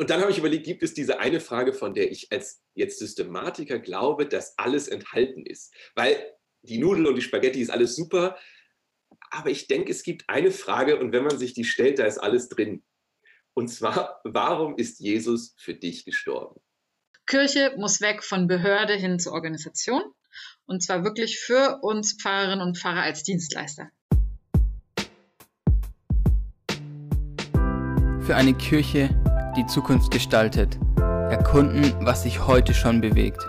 Und dann habe ich überlegt, gibt es diese eine Frage, von der ich als jetzt Systematiker glaube, dass alles enthalten ist? Weil die Nudeln und die Spaghetti ist alles super, aber ich denke, es gibt eine Frage und wenn man sich die stellt, da ist alles drin. Und zwar, warum ist Jesus für dich gestorben? Kirche muss weg von Behörde hin zur Organisation und zwar wirklich für uns Pfarrerinnen und Pfarrer als Dienstleister. Für eine Kirche, die Zukunft gestaltet. Erkunden, was sich heute schon bewegt.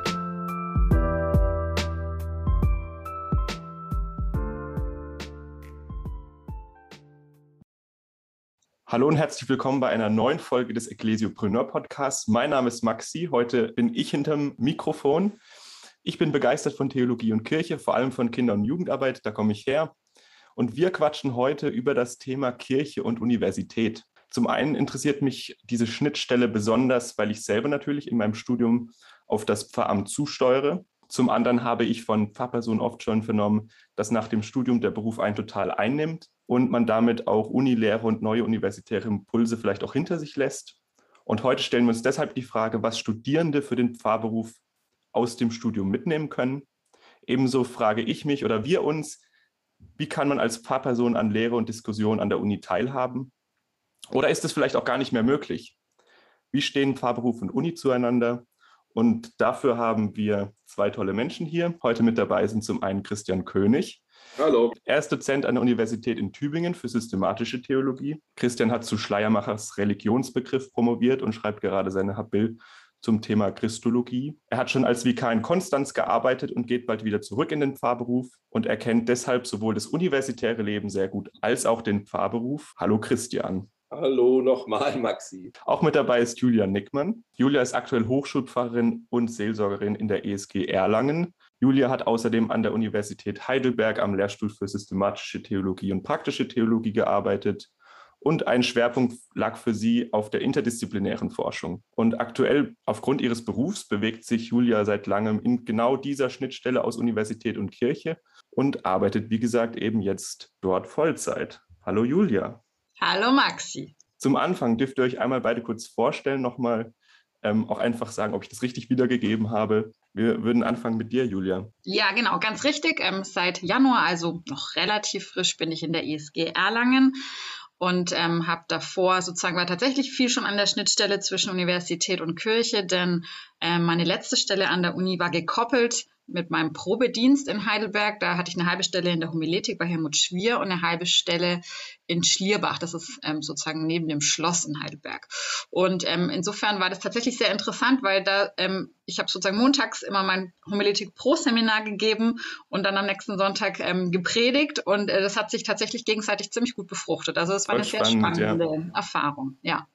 Hallo und herzlich willkommen bei einer neuen Folge des Ecclesiopreneur Podcasts. Mein Name ist Maxi. Heute bin ich hinterm Mikrofon. Ich bin begeistert von Theologie und Kirche, vor allem von Kinder- und Jugendarbeit. Da komme ich her. Und wir quatschen heute über das Thema Kirche und Universität. Zum einen interessiert mich diese Schnittstelle besonders, weil ich selber natürlich in meinem Studium auf das Pfarramt zusteuere. Zum anderen habe ich von Pfarrpersonen oft schon vernommen, dass nach dem Studium der Beruf einen total einnimmt und man damit auch Unilehre und neue universitäre Impulse vielleicht auch hinter sich lässt. Und heute stellen wir uns deshalb die Frage, was Studierende für den Pfarrberuf aus dem Studium mitnehmen können. Ebenso frage ich mich oder wir uns, wie kann man als Pfarrperson an Lehre und Diskussion an der Uni teilhaben? Oder ist es vielleicht auch gar nicht mehr möglich? Wie stehen Pfarrberuf und Uni zueinander? Und dafür haben wir zwei tolle Menschen hier. Heute mit dabei sind zum einen Christian König. Hallo. Er ist Dozent an der Universität in Tübingen für systematische Theologie. Christian hat zu Schleiermachers Religionsbegriff promoviert und schreibt gerade seine Habil zum Thema Christologie. Er hat schon als Vikar in Konstanz gearbeitet und geht bald wieder zurück in den Pfarrberuf und er kennt deshalb sowohl das universitäre Leben sehr gut als auch den Pfarrberuf. Hallo Christian. Hallo nochmal, Maxi. Auch mit dabei ist Julia Nickmann. Julia ist aktuell Hochschulpfarrerin und Seelsorgerin in der ESG Erlangen. Julia hat außerdem an der Universität Heidelberg am Lehrstuhl für systematische Theologie und praktische Theologie gearbeitet. Und ein Schwerpunkt lag für sie auf der interdisziplinären Forschung. Und aktuell, aufgrund ihres Berufs, bewegt sich Julia seit langem in genau dieser Schnittstelle aus Universität und Kirche und arbeitet, wie gesagt, eben jetzt dort Vollzeit. Hallo Julia. Hallo Maxi. Zum Anfang dürft ihr euch einmal beide kurz vorstellen, nochmal ähm, auch einfach sagen, ob ich das richtig wiedergegeben habe. Wir würden anfangen mit dir, Julia. Ja, genau, ganz richtig. Ähm, seit Januar, also noch relativ frisch, bin ich in der ESG Erlangen und ähm, habe davor sozusagen war tatsächlich viel schon an der Schnittstelle zwischen Universität und Kirche, denn äh, meine letzte Stelle an der Uni war gekoppelt mit meinem Probedienst in Heidelberg. Da hatte ich eine halbe Stelle in der Homiletik bei Helmut Schwier und eine halbe Stelle in Schlierbach. Das ist ähm, sozusagen neben dem Schloss in Heidelberg. Und ähm, insofern war das tatsächlich sehr interessant, weil da ähm, ich habe sozusagen montags immer mein Homiletik Pro Seminar gegeben und dann am nächsten Sonntag ähm, gepredigt und äh, das hat sich tatsächlich gegenseitig ziemlich gut befruchtet. Also es war Voll eine spannend, sehr spannende ja. Erfahrung. Ja.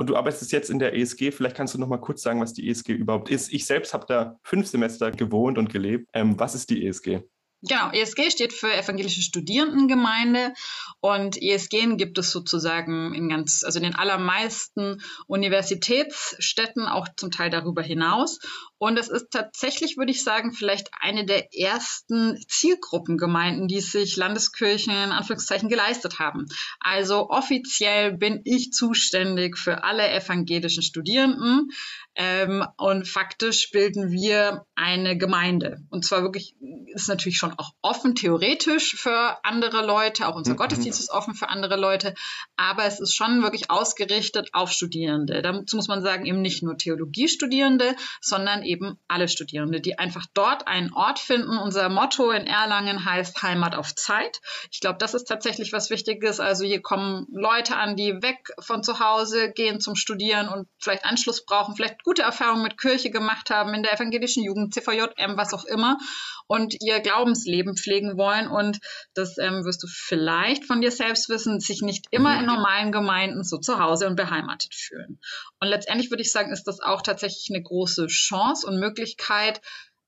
Und du arbeitest jetzt in der ESG. Vielleicht kannst du noch mal kurz sagen, was die ESG überhaupt ist. Ich selbst habe da fünf Semester gewohnt und gelebt. Ähm, was ist die ESG? Genau, ESG steht für Evangelische Studierendengemeinde und ESG gibt es sozusagen in ganz, also in den allermeisten Universitätsstädten, auch zum Teil darüber hinaus. Und es ist tatsächlich, würde ich sagen, vielleicht eine der ersten Zielgruppengemeinden, die sich Landeskirchen in Anführungszeichen geleistet haben. Also offiziell bin ich zuständig für alle evangelischen Studierenden. Ähm, und faktisch bilden wir eine Gemeinde. Und zwar wirklich, ist natürlich schon auch offen, theoretisch für andere Leute. Auch unser mhm. Gottesdienst ist offen für andere Leute. Aber es ist schon wirklich ausgerichtet auf Studierende. Dazu muss man sagen, eben nicht nur Theologiestudierende, sondern eben alle Studierende, die einfach dort einen Ort finden. Unser Motto in Erlangen heißt Heimat auf Zeit. Ich glaube, das ist tatsächlich was Wichtiges. Also hier kommen Leute an, die weg von zu Hause gehen zum Studieren und vielleicht Anschluss brauchen, vielleicht gute Erfahrungen mit Kirche gemacht haben, in der evangelischen Jugend, CVJM, was auch immer, und ihr Glaubensleben pflegen wollen. Und das ähm, wirst du vielleicht von dir selbst wissen, sich nicht immer in normalen Gemeinden so zu Hause und beheimatet fühlen. Und letztendlich würde ich sagen, ist das auch tatsächlich eine große Chance und Möglichkeit,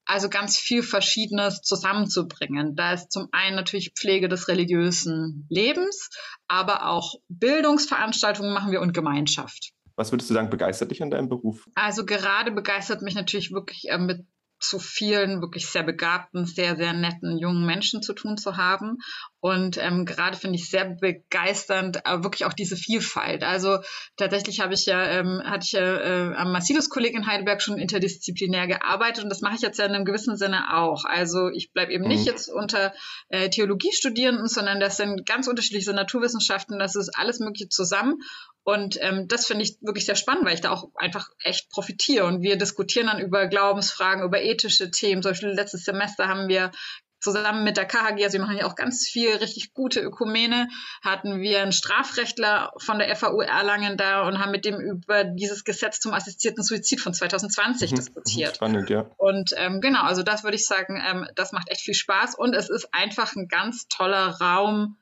also ganz viel Verschiedenes zusammenzubringen. Da ist zum einen natürlich Pflege des religiösen Lebens, aber auch Bildungsveranstaltungen machen wir und Gemeinschaft. Was würdest du sagen, begeistert dich an deinem Beruf? Also gerade begeistert mich natürlich wirklich äh, mit zu vielen wirklich sehr begabten, sehr, sehr netten jungen Menschen zu tun zu haben. Und ähm, gerade finde ich sehr begeisternd, äh, wirklich auch diese Vielfalt. Also tatsächlich habe ich ja, ähm, hatte ich ja äh, am Massilus-Kolleg in Heidelberg schon interdisziplinär gearbeitet und das mache ich jetzt ja in einem gewissen Sinne auch. Also ich bleibe eben mhm. nicht jetzt unter äh, Theologiestudierenden, sondern das sind ganz unterschiedliche Naturwissenschaften, das ist alles Mögliche zusammen. Und ähm, das finde ich wirklich sehr spannend, weil ich da auch einfach echt profitiere. Und wir diskutieren dann über Glaubensfragen, über ethische Themen. Zum Beispiel letztes Semester haben wir zusammen mit der KHG, also wir machen ja auch ganz viel richtig gute Ökumene, hatten wir einen Strafrechtler von der FAU Erlangen da und haben mit dem über dieses Gesetz zum assistierten Suizid von 2020 mhm, diskutiert. Spannend, ja. Und ähm, genau, also das würde ich sagen, ähm, das macht echt viel Spaß und es ist einfach ein ganz toller Raum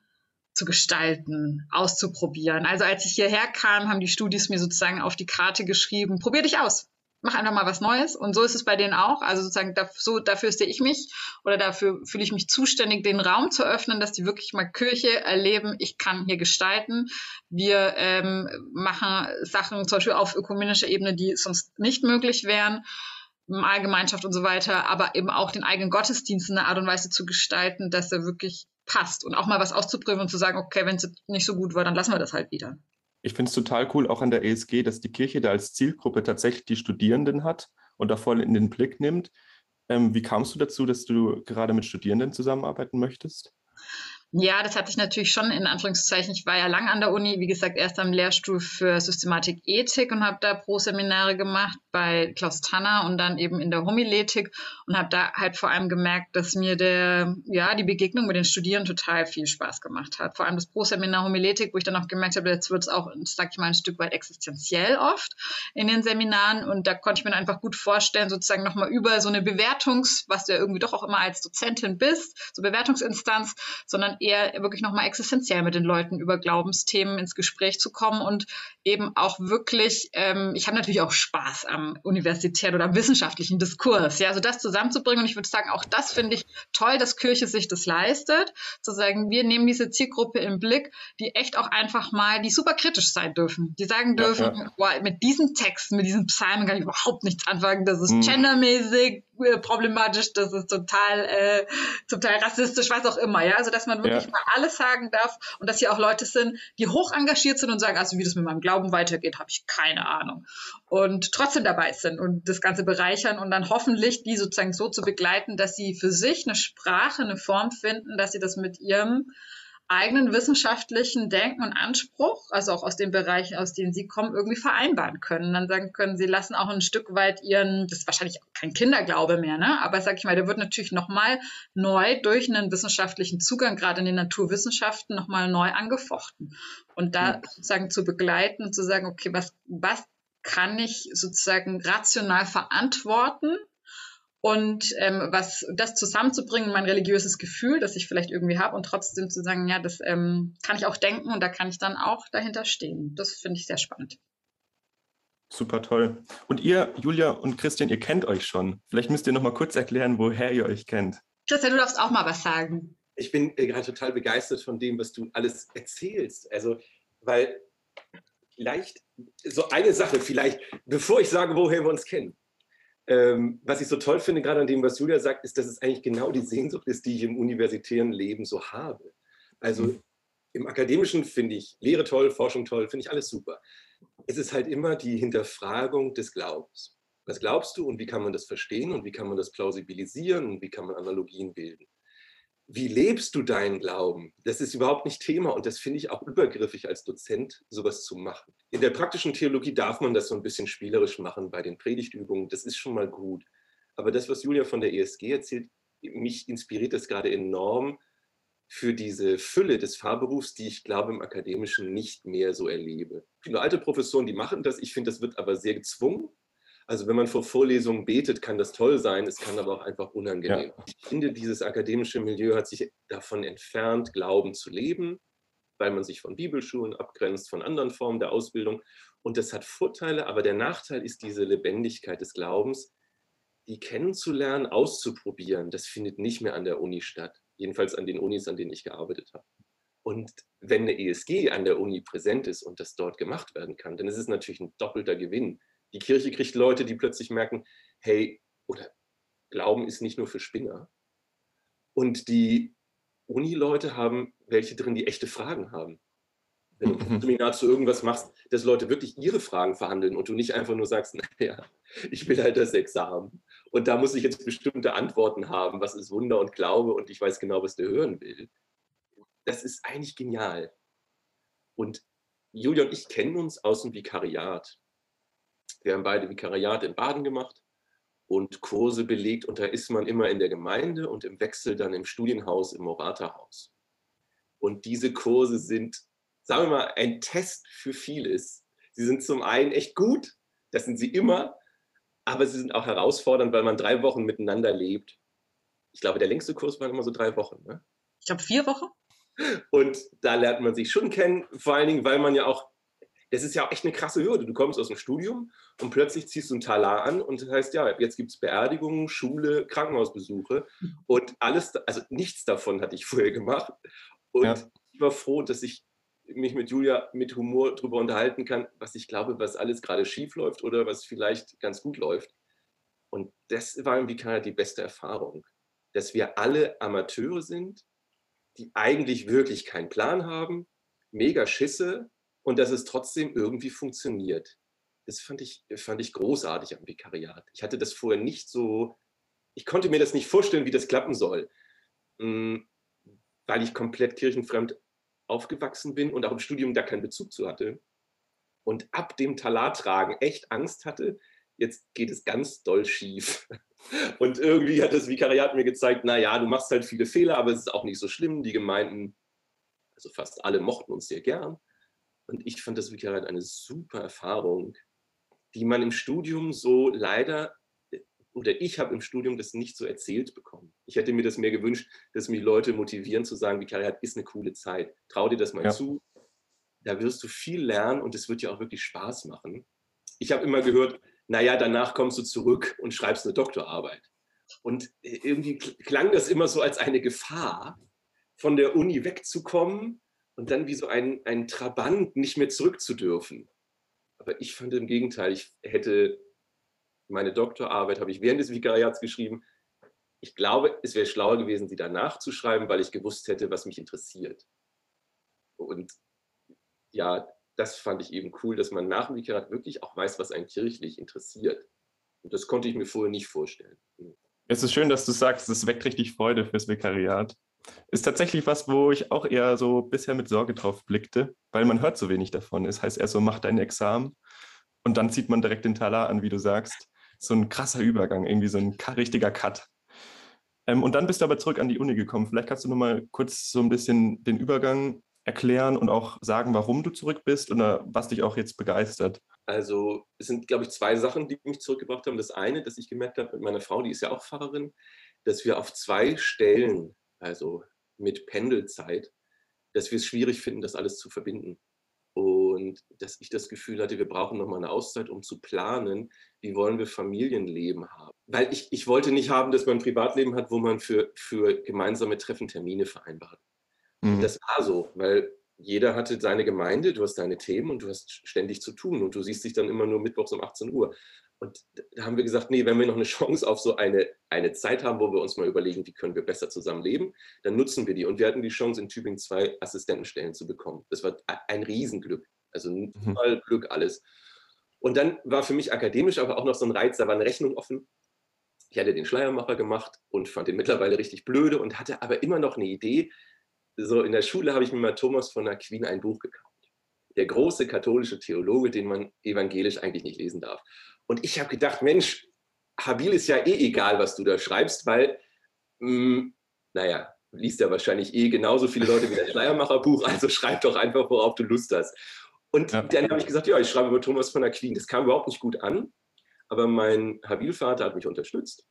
zu gestalten, auszuprobieren. Also als ich hierher kam, haben die Studis mir sozusagen auf die Karte geschrieben, probier dich aus mach einfach mal was Neues. Und so ist es bei denen auch. Also sozusagen, da, so, dafür sehe ich mich oder dafür fühle ich mich zuständig, den Raum zu öffnen, dass die wirklich mal Kirche erleben. Ich kann hier gestalten. Wir ähm, machen Sachen zum Beispiel auf ökumenischer Ebene, die sonst nicht möglich wären. Allgemeinschaft und so weiter, aber eben auch den eigenen Gottesdienst in einer Art und Weise zu gestalten, dass er wirklich passt und auch mal was auszuprobieren und zu sagen, okay, wenn es nicht so gut war, dann lassen wir das halt wieder. Ich finde es total cool, auch an der ESG, dass die Kirche da als Zielgruppe tatsächlich die Studierenden hat und da voll in den Blick nimmt. Ähm, wie kamst du dazu, dass du gerade mit Studierenden zusammenarbeiten möchtest? Ja, das hatte ich natürlich schon in Anführungszeichen. Ich war ja lang an der Uni, wie gesagt, erst am Lehrstuhl für Systematik Ethik und habe da Pro-Seminare gemacht bei Klaus Tanner und dann eben in der Homiletik und habe da halt vor allem gemerkt, dass mir der, ja, die Begegnung mit den Studierenden total viel Spaß gemacht hat. Vor allem das Pro-Seminar Homiletik, wo ich dann auch gemerkt habe, jetzt wird es auch, sag ich mal, ein Stück weit existenziell oft in den Seminaren und da konnte ich mir einfach gut vorstellen, sozusagen nochmal über so eine Bewertungs, was du ja irgendwie doch auch immer als Dozentin bist, so Bewertungsinstanz, sondern eher wirklich nochmal existenziell mit den Leuten über Glaubensthemen ins Gespräch zu kommen und eben auch wirklich, ähm, ich habe natürlich auch Spaß am universitären oder wissenschaftlichen Diskurs, ja, also das zusammenzubringen und ich würde sagen, auch das finde ich toll, dass Kirche sich das leistet, zu sagen, wir nehmen diese Zielgruppe im Blick, die echt auch einfach mal, die super kritisch sein dürfen, die sagen dürfen, ja, ja. Boah, mit diesen Texten, mit diesen Psalmen kann ich überhaupt nichts anfangen, das ist hm. gendermäßig, problematisch, das ist total, äh, zum Teil rassistisch, was auch immer, ja. Also dass man wirklich ja. mal alles sagen darf und dass hier auch Leute sind, die hoch engagiert sind und sagen, also wie das mit meinem Glauben weitergeht, habe ich keine Ahnung. Und trotzdem dabei sind und das Ganze bereichern und dann hoffentlich die sozusagen so zu begleiten, dass sie für sich eine Sprache, eine Form finden, dass sie das mit ihrem eigenen wissenschaftlichen Denken und Anspruch, also auch aus den Bereichen, aus denen sie kommen, irgendwie vereinbaren können. Dann sagen können, sie lassen auch ein Stück weit ihren, das ist wahrscheinlich kein Kinderglaube mehr, ne? aber sag ich mal, der wird natürlich nochmal neu durch einen wissenschaftlichen Zugang, gerade in den Naturwissenschaften, nochmal neu angefochten. Und da sozusagen zu begleiten und zu sagen, okay, was, was kann ich sozusagen rational verantworten und ähm, was das zusammenzubringen, mein religiöses Gefühl, das ich vielleicht irgendwie habe, und trotzdem zu sagen, ja, das ähm, kann ich auch denken und da kann ich dann auch dahinter stehen. Das finde ich sehr spannend. Super toll. Und ihr, Julia und Christian, ihr kennt euch schon. Vielleicht müsst ihr noch mal kurz erklären, woher ihr euch kennt. Christian, du darfst auch mal was sagen. Ich bin äh, gerade total begeistert von dem, was du alles erzählst. Also, weil vielleicht so eine Sache, vielleicht, bevor ich sage, woher wir uns kennen ähm, was ich so toll finde, gerade an dem, was Julia sagt, ist, dass es eigentlich genau die Sehnsucht ist, die ich im universitären Leben so habe. Also mhm. im akademischen finde ich Lehre toll, Forschung toll, finde ich alles super. Es ist halt immer die Hinterfragung des Glaubens. Was glaubst du und wie kann man das verstehen und wie kann man das plausibilisieren und wie kann man Analogien bilden? Wie lebst du deinen Glauben? Das ist überhaupt nicht Thema und das finde ich auch übergriffig als Dozent, sowas zu machen. In der praktischen Theologie darf man das so ein bisschen spielerisch machen bei den Predigtübungen, das ist schon mal gut. Aber das, was Julia von der ESG erzählt, mich inspiriert das gerade enorm für diese Fülle des Fahrberufs, die ich glaube im Akademischen nicht mehr so erlebe. Viele alte Professoren, die machen das, ich finde, das wird aber sehr gezwungen also wenn man vor Vorlesungen betet, kann das toll sein, es kann aber auch einfach unangenehm. Ja. Ich finde, dieses akademische Milieu hat sich davon entfernt, Glauben zu leben, weil man sich von Bibelschulen abgrenzt, von anderen Formen der Ausbildung. Und das hat Vorteile, aber der Nachteil ist diese Lebendigkeit des Glaubens, die kennenzulernen, auszuprobieren. Das findet nicht mehr an der Uni statt, jedenfalls an den Unis, an denen ich gearbeitet habe. Und wenn eine ESG an der Uni präsent ist und das dort gemacht werden kann, dann ist es natürlich ein doppelter Gewinn die Kirche kriegt Leute, die plötzlich merken, hey, oder Glauben ist nicht nur für Spinner. Und die Uni-Leute haben welche drin, die echte Fragen haben. Wenn du ein mhm. Seminar zu irgendwas machst, dass Leute wirklich ihre Fragen verhandeln und du nicht einfach nur sagst, naja, ich will halt das Examen. Und da muss ich jetzt bestimmte Antworten haben, was ist Wunder und Glaube und ich weiß genau, was der hören will. Das ist eigentlich genial. Und Julia und ich kennen uns aus dem Vikariat. Wir haben beide Vikariat in Baden gemacht und Kurse belegt und da ist man immer in der Gemeinde und im Wechsel dann im Studienhaus, im Morata-Haus. Und diese Kurse sind, sagen wir mal, ein Test für vieles. Sie sind zum einen echt gut, das sind sie immer, aber sie sind auch herausfordernd, weil man drei Wochen miteinander lebt. Ich glaube, der längste Kurs war immer so drei Wochen. Ne? Ich glaube, vier Wochen. Und da lernt man sich schon kennen, vor allen Dingen, weil man ja auch das ist ja auch echt eine krasse Hürde. Du kommst aus dem Studium und plötzlich ziehst du ein Talar an und das heißt, ja, jetzt gibt es Beerdigungen, Schule, Krankenhausbesuche und alles, also nichts davon hatte ich vorher gemacht. Und ja. ich war froh, dass ich mich mit Julia mit Humor darüber unterhalten kann, was ich glaube, was alles gerade schief läuft oder was vielleicht ganz gut läuft. Und das war im Vikar die beste Erfahrung, dass wir alle Amateure sind, die eigentlich wirklich keinen Plan haben, mega Schisse und dass es trotzdem irgendwie funktioniert. Das fand ich, fand ich großartig am Vikariat. Ich hatte das vorher nicht so, ich konnte mir das nicht vorstellen, wie das klappen soll, hm, weil ich komplett kirchenfremd aufgewachsen bin und auch im Studium da keinen Bezug zu hatte. Und ab dem Talartragen echt Angst hatte, jetzt geht es ganz doll schief. Und irgendwie hat das Vikariat mir gezeigt, naja, du machst halt viele Fehler, aber es ist auch nicht so schlimm. Die Gemeinden, also fast alle mochten uns sehr gern. Und ich fand das Vikariat eine super Erfahrung, die man im Studium so leider, oder ich habe im Studium das nicht so erzählt bekommen. Ich hätte mir das mehr gewünscht, dass mich Leute motivieren zu sagen, Vikariat ist eine coole Zeit. Trau dir das mal ja. zu. Da wirst du viel lernen und es wird dir auch wirklich Spaß machen. Ich habe immer gehört, naja, danach kommst du zurück und schreibst eine Doktorarbeit. Und irgendwie klang das immer so als eine Gefahr, von der Uni wegzukommen und dann wie so ein, ein Trabant nicht mehr zurück zu dürfen. Aber ich fand im Gegenteil, ich hätte meine Doktorarbeit, habe ich während des Vikariats geschrieben. Ich glaube, es wäre schlauer gewesen, sie danach zu schreiben, weil ich gewusst hätte, was mich interessiert. Und ja, das fand ich eben cool, dass man nach dem Vikariat wirklich auch weiß, was einen kirchlich interessiert. Und das konnte ich mir vorher nicht vorstellen. Es ist schön, dass du sagst, es weckt richtig Freude fürs Vikariat. Ist tatsächlich was, wo ich auch eher so bisher mit Sorge drauf blickte, weil man hört so wenig davon. Es heißt erst so, mach dein Examen und dann zieht man direkt den Talar an, wie du sagst. So ein krasser Übergang, irgendwie so ein richtiger Cut. Ähm, und dann bist du aber zurück an die Uni gekommen. Vielleicht kannst du noch mal kurz so ein bisschen den Übergang erklären und auch sagen, warum du zurück bist oder was dich auch jetzt begeistert. Also es sind, glaube ich, zwei Sachen, die mich zurückgebracht haben. Das eine, dass ich gemerkt habe mit meiner Frau, die ist ja auch Pfarrerin, dass wir auf zwei Stellen also mit Pendelzeit, dass wir es schwierig finden, das alles zu verbinden. Und dass ich das Gefühl hatte, wir brauchen nochmal eine Auszeit, um zu planen, wie wollen wir Familienleben haben. Weil ich, ich wollte nicht haben, dass man ein Privatleben hat, wo man für, für gemeinsame Treffen Termine vereinbart. Mhm. Das war so, weil jeder hatte seine Gemeinde, du hast deine Themen und du hast ständig zu tun und du siehst dich dann immer nur mittwochs um 18 Uhr. Und da haben wir gesagt, nee, wenn wir noch eine Chance auf so eine, eine Zeit haben, wo wir uns mal überlegen, wie können wir besser zusammen leben, dann nutzen wir die. Und wir hatten die Chance, in Tübingen zwei Assistentenstellen zu bekommen. Das war ein Riesenglück. Also voll mhm. Glück alles. Und dann war für mich akademisch aber auch noch so ein Reiz, da war eine Rechnung offen. Ich hatte den Schleiermacher gemacht und fand den mittlerweile richtig blöde und hatte aber immer noch eine Idee. So in der Schule habe ich mir mal Thomas von Aquin ein Buch gekauft. Der große katholische Theologe, den man evangelisch eigentlich nicht lesen darf. Und ich habe gedacht, Mensch, Habil ist ja eh egal, was du da schreibst, weil, mh, hm, naja, liest ja wahrscheinlich eh genauso viele Leute wie das Schleiermacherbuch, also schreib doch einfach, worauf du Lust hast. Und ja. dann habe ich gesagt, ja, ich schreibe über Thomas von Aquin. Das kam überhaupt nicht gut an, aber mein Habil-Vater hat mich unterstützt.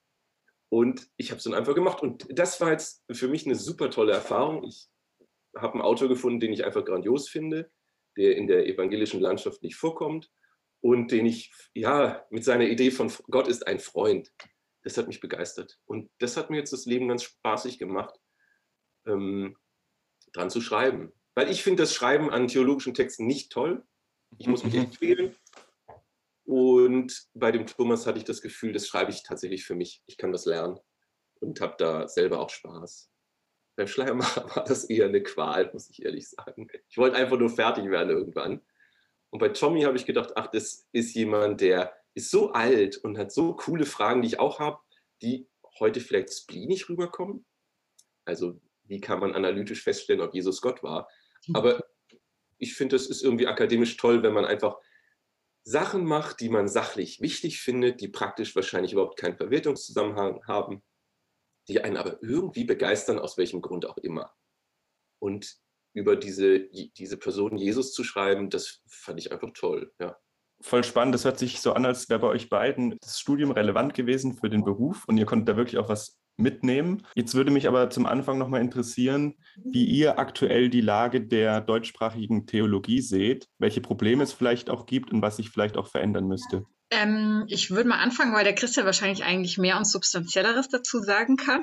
Und ich habe es dann einfach gemacht. Und das war jetzt für mich eine super tolle Erfahrung. Ich habe einen Autor gefunden, den ich einfach grandios finde, der in der evangelischen Landschaft nicht vorkommt und den ich, ja, mit seiner Idee von Gott ist ein Freund, das hat mich begeistert. Und das hat mir jetzt das Leben ganz spaßig gemacht, ähm, dran zu schreiben. Weil ich finde das Schreiben an theologischen Texten nicht toll. Ich muss mich echt quälen. Und bei dem Thomas hatte ich das Gefühl, das schreibe ich tatsächlich für mich. Ich kann das lernen und habe da selber auch Spaß. Beim Schleiermacher war das eher eine Qual, muss ich ehrlich sagen. Ich wollte einfach nur fertig werden irgendwann. Und bei Tommy habe ich gedacht, ach, das ist jemand, der ist so alt und hat so coole Fragen, die ich auch habe, die heute vielleicht spleenig rüberkommen. Also wie kann man analytisch feststellen, ob Jesus Gott war? Mhm. Aber ich finde, es ist irgendwie akademisch toll, wenn man einfach Sachen macht, die man sachlich wichtig findet, die praktisch wahrscheinlich überhaupt keinen Verwertungszusammenhang haben, die einen aber irgendwie begeistern, aus welchem Grund auch immer. Und über diese, diese Person Jesus zu schreiben, das fand ich einfach toll, ja. Voll spannend. Das hört sich so an, als wäre bei euch beiden das Studium relevant gewesen für den Beruf und ihr konntet da wirklich auch was mitnehmen. Jetzt würde mich aber zum Anfang nochmal interessieren, wie ihr aktuell die Lage der deutschsprachigen Theologie seht, welche Probleme es vielleicht auch gibt und was sich vielleicht auch verändern müsste. Ähm, ich würde mal anfangen, weil der Christian wahrscheinlich eigentlich mehr und substanzielleres dazu sagen kann.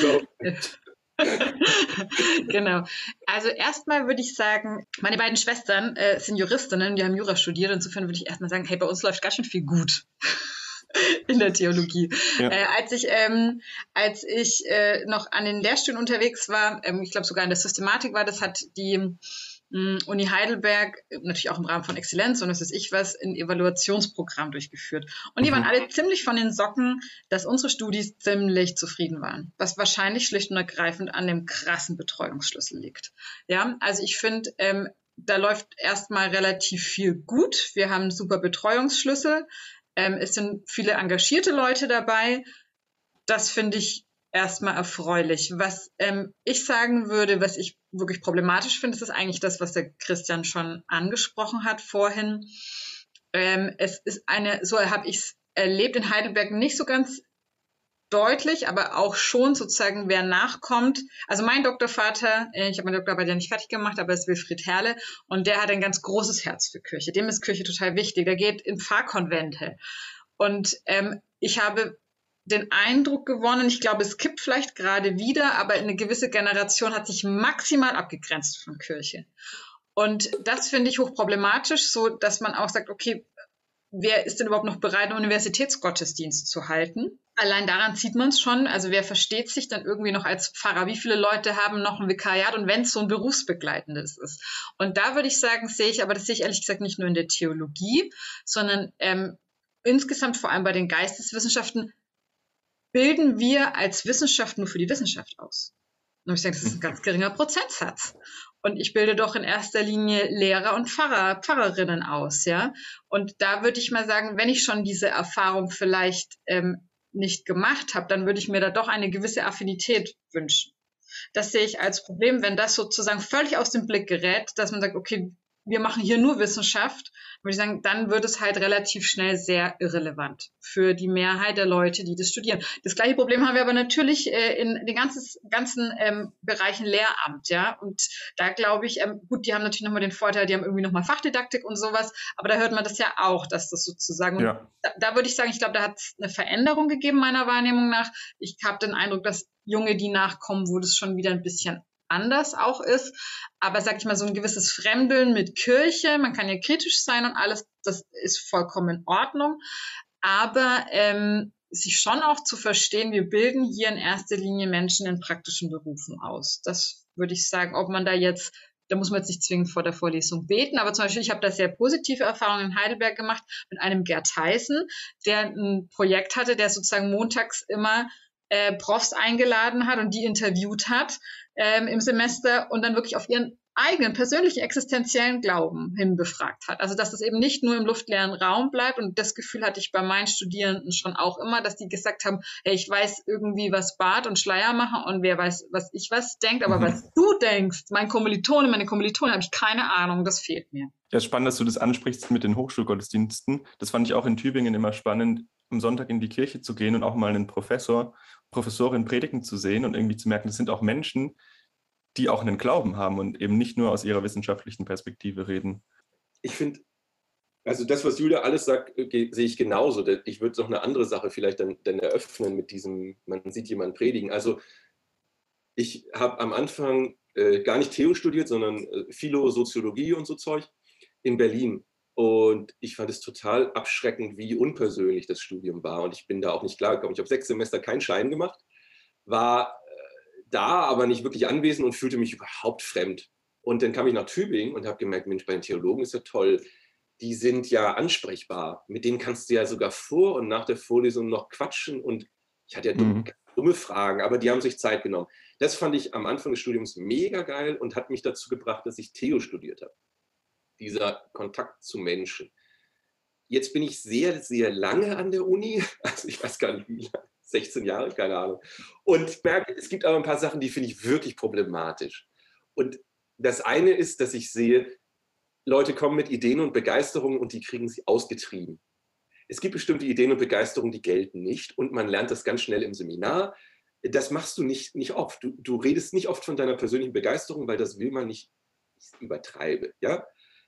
So. genau. Also erstmal würde ich sagen, meine beiden Schwestern äh, sind Juristinnen, die haben Jura studiert. Insofern würde ich erstmal sagen, hey, bei uns läuft ganz schön viel gut in der Theologie. Ja. Äh, als ich, ähm, als ich äh, noch an den Lehrstühlen unterwegs war, ähm, ich glaube sogar in der Systematik war, das hat die Uni Heidelberg, natürlich auch im Rahmen von Exzellenz und das ist ich was, ein Evaluationsprogramm durchgeführt. Und die mhm. waren alle ziemlich von den Socken, dass unsere Studis ziemlich zufrieden waren. Was wahrscheinlich schlicht und ergreifend an dem krassen Betreuungsschlüssel liegt. Ja, also ich finde, ähm, da läuft erstmal relativ viel gut. Wir haben super Betreuungsschlüssel. Ähm, es sind viele engagierte Leute dabei. Das finde ich erstmal erfreulich. Was ähm, ich sagen würde, was ich wirklich problematisch finde, ist eigentlich das, was der Christian schon angesprochen hat vorhin. Ähm, es ist eine, so habe ich es erlebt in Heidelberg nicht so ganz deutlich, aber auch schon sozusagen, wer nachkommt. Also mein Doktorvater, äh, ich habe meinen Doktorarbeit ja nicht fertig gemacht, aber es ist Wilfried Herle und der hat ein ganz großes Herz für Kirche. Dem ist Kirche total wichtig. Der geht in Pfarrkonvente. Und ähm, ich habe den Eindruck gewonnen, ich glaube, es kippt vielleicht gerade wieder, aber eine gewisse Generation hat sich maximal abgegrenzt von Kirche. Und das finde ich hochproblematisch, so dass man auch sagt, okay, wer ist denn überhaupt noch bereit, einen Universitätsgottesdienst zu halten? Allein daran zieht man es schon. Also wer versteht sich dann irgendwie noch als Pfarrer? Wie viele Leute haben noch ein Vikariat und wenn es so ein berufsbegleitendes ist? Und da würde ich sagen, sehe ich, aber das sehe ich ehrlich gesagt nicht nur in der Theologie, sondern ähm, insgesamt vor allem bei den Geisteswissenschaften bilden wir als Wissenschaft nur für die Wissenschaft aus. Und ich denke, das ist ein ganz geringer Prozentsatz. Und ich bilde doch in erster Linie Lehrer und Pfarrer, Pfarrerinnen aus, ja. Und da würde ich mal sagen, wenn ich schon diese Erfahrung vielleicht ähm, nicht gemacht habe, dann würde ich mir da doch eine gewisse Affinität wünschen. Das sehe ich als Problem, wenn das sozusagen völlig aus dem Blick gerät, dass man sagt, okay, wir machen hier nur Wissenschaft, würde ich sagen, dann wird es halt relativ schnell sehr irrelevant für die Mehrheit der Leute, die das studieren. Das gleiche Problem haben wir aber natürlich äh, in den ganzen, ganzen ähm, Bereichen Lehramt, ja. Und da glaube ich, ähm, gut, die haben natürlich nochmal den Vorteil, die haben irgendwie nochmal Fachdidaktik und sowas, aber da hört man das ja auch, dass das sozusagen, ja. da, da würde ich sagen, ich glaube, da hat es eine Veränderung gegeben, meiner Wahrnehmung nach. Ich habe den Eindruck, dass Junge, die nachkommen, wo das schon wieder ein bisschen anders auch ist. Aber sag ich mal, so ein gewisses Fremdeln mit Kirche, man kann ja kritisch sein und alles, das ist vollkommen in Ordnung. Aber ähm, sich schon auch zu verstehen, wir bilden hier in erster Linie Menschen in praktischen Berufen aus. Das würde ich sagen, ob man da jetzt da muss man jetzt nicht zwingend vor der Vorlesung beten, aber zum Beispiel, ich habe da sehr positive Erfahrungen in Heidelberg gemacht mit einem Gerd Heißen, der ein Projekt hatte, der sozusagen montags immer äh, Profs eingeladen hat und die interviewt hat ähm, im Semester und dann wirklich auf ihren eigenen persönlichen existenziellen Glauben hin befragt hat. Also dass es eben nicht nur im luftleeren Raum bleibt und das Gefühl hatte ich bei meinen Studierenden schon auch immer, dass die gesagt haben, hey, ich weiß irgendwie, was Bart und Schleier machen und wer weiß, was ich was denkt, aber mhm. was du denkst, mein Kommilitone, meine Kommilitone, habe ich keine Ahnung, das fehlt mir. Ja, spannend, dass du das ansprichst mit den Hochschulgottesdiensten. Das fand ich auch in Tübingen immer spannend, am Sonntag in die Kirche zu gehen und auch mal einen Professor Professorin predigen zu sehen und irgendwie zu merken, das sind auch Menschen, die auch einen Glauben haben und eben nicht nur aus ihrer wissenschaftlichen Perspektive reden. Ich finde, also das, was Julia alles sagt, äh, sehe ich genauso. Ich würde noch eine andere Sache vielleicht dann, dann eröffnen mit diesem, man sieht jemanden predigen. Also ich habe am Anfang äh, gar nicht Theo studiert, sondern äh, Philo, Soziologie und so Zeug in Berlin. Und ich fand es total abschreckend, wie unpersönlich das Studium war. Und ich bin da auch nicht klar gekommen. Ich habe sechs Semester keinen Schein gemacht, war da, aber nicht wirklich anwesend und fühlte mich überhaupt fremd. Und dann kam ich nach Tübingen und habe gemerkt, Mensch, bei den Theologen ist ja toll. Die sind ja ansprechbar. Mit denen kannst du ja sogar vor und nach der Vorlesung noch quatschen. Und ich hatte ja mhm. dumme Fragen, aber die haben sich Zeit genommen. Das fand ich am Anfang des Studiums mega geil und hat mich dazu gebracht, dass ich Theo studiert habe. Dieser Kontakt zu Menschen. Jetzt bin ich sehr, sehr lange an der Uni. Also ich weiß gar nicht, wie lange. 16 Jahre, keine Ahnung. Und merke, es gibt aber ein paar Sachen, die finde ich wirklich problematisch. Und das eine ist, dass ich sehe, Leute kommen mit Ideen und Begeisterungen und die kriegen sie ausgetrieben. Es gibt bestimmte Ideen und Begeisterungen, die gelten nicht und man lernt das ganz schnell im Seminar. Das machst du nicht, nicht oft. Du, du redest nicht oft von deiner persönlichen Begeisterung, weil das will man nicht, ich übertreibe, ja.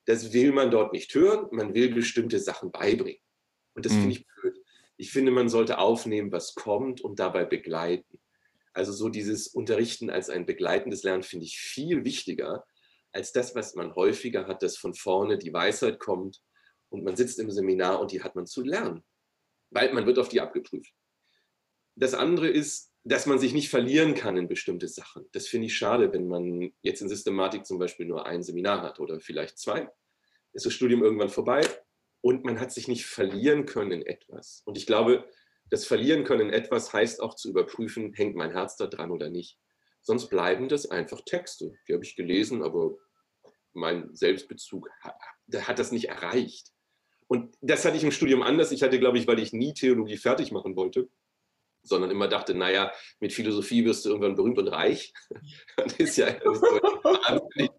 Das will man dort nicht hören. Man will bestimmte Sachen beibringen. Und das mhm. finde ich blöd. Ich finde, man sollte aufnehmen, was kommt und dabei begleiten. Also so dieses Unterrichten als ein begleitendes Lernen finde ich viel wichtiger als das, was man häufiger hat, dass von vorne die Weisheit kommt und man sitzt im Seminar und die hat man zu lernen, weil man wird auf die abgeprüft. Das andere ist, dass man sich nicht verlieren kann in bestimmte Sachen. Das finde ich schade, wenn man jetzt in Systematik zum Beispiel nur ein Seminar hat oder vielleicht zwei. Ist das Studium irgendwann vorbei und man hat sich nicht verlieren können in etwas. Und ich glaube, das Verlieren können in etwas heißt auch zu überprüfen, hängt mein Herz da dran oder nicht. Sonst bleiben das einfach Texte. Die habe ich gelesen, aber mein Selbstbezug hat das nicht erreicht. Und das hatte ich im Studium anders. Ich hatte, glaube ich, weil ich nie Theologie fertig machen wollte, sondern immer dachte, naja, mit Philosophie wirst du irgendwann berühmt und reich. Das ist ja wahnsinnig,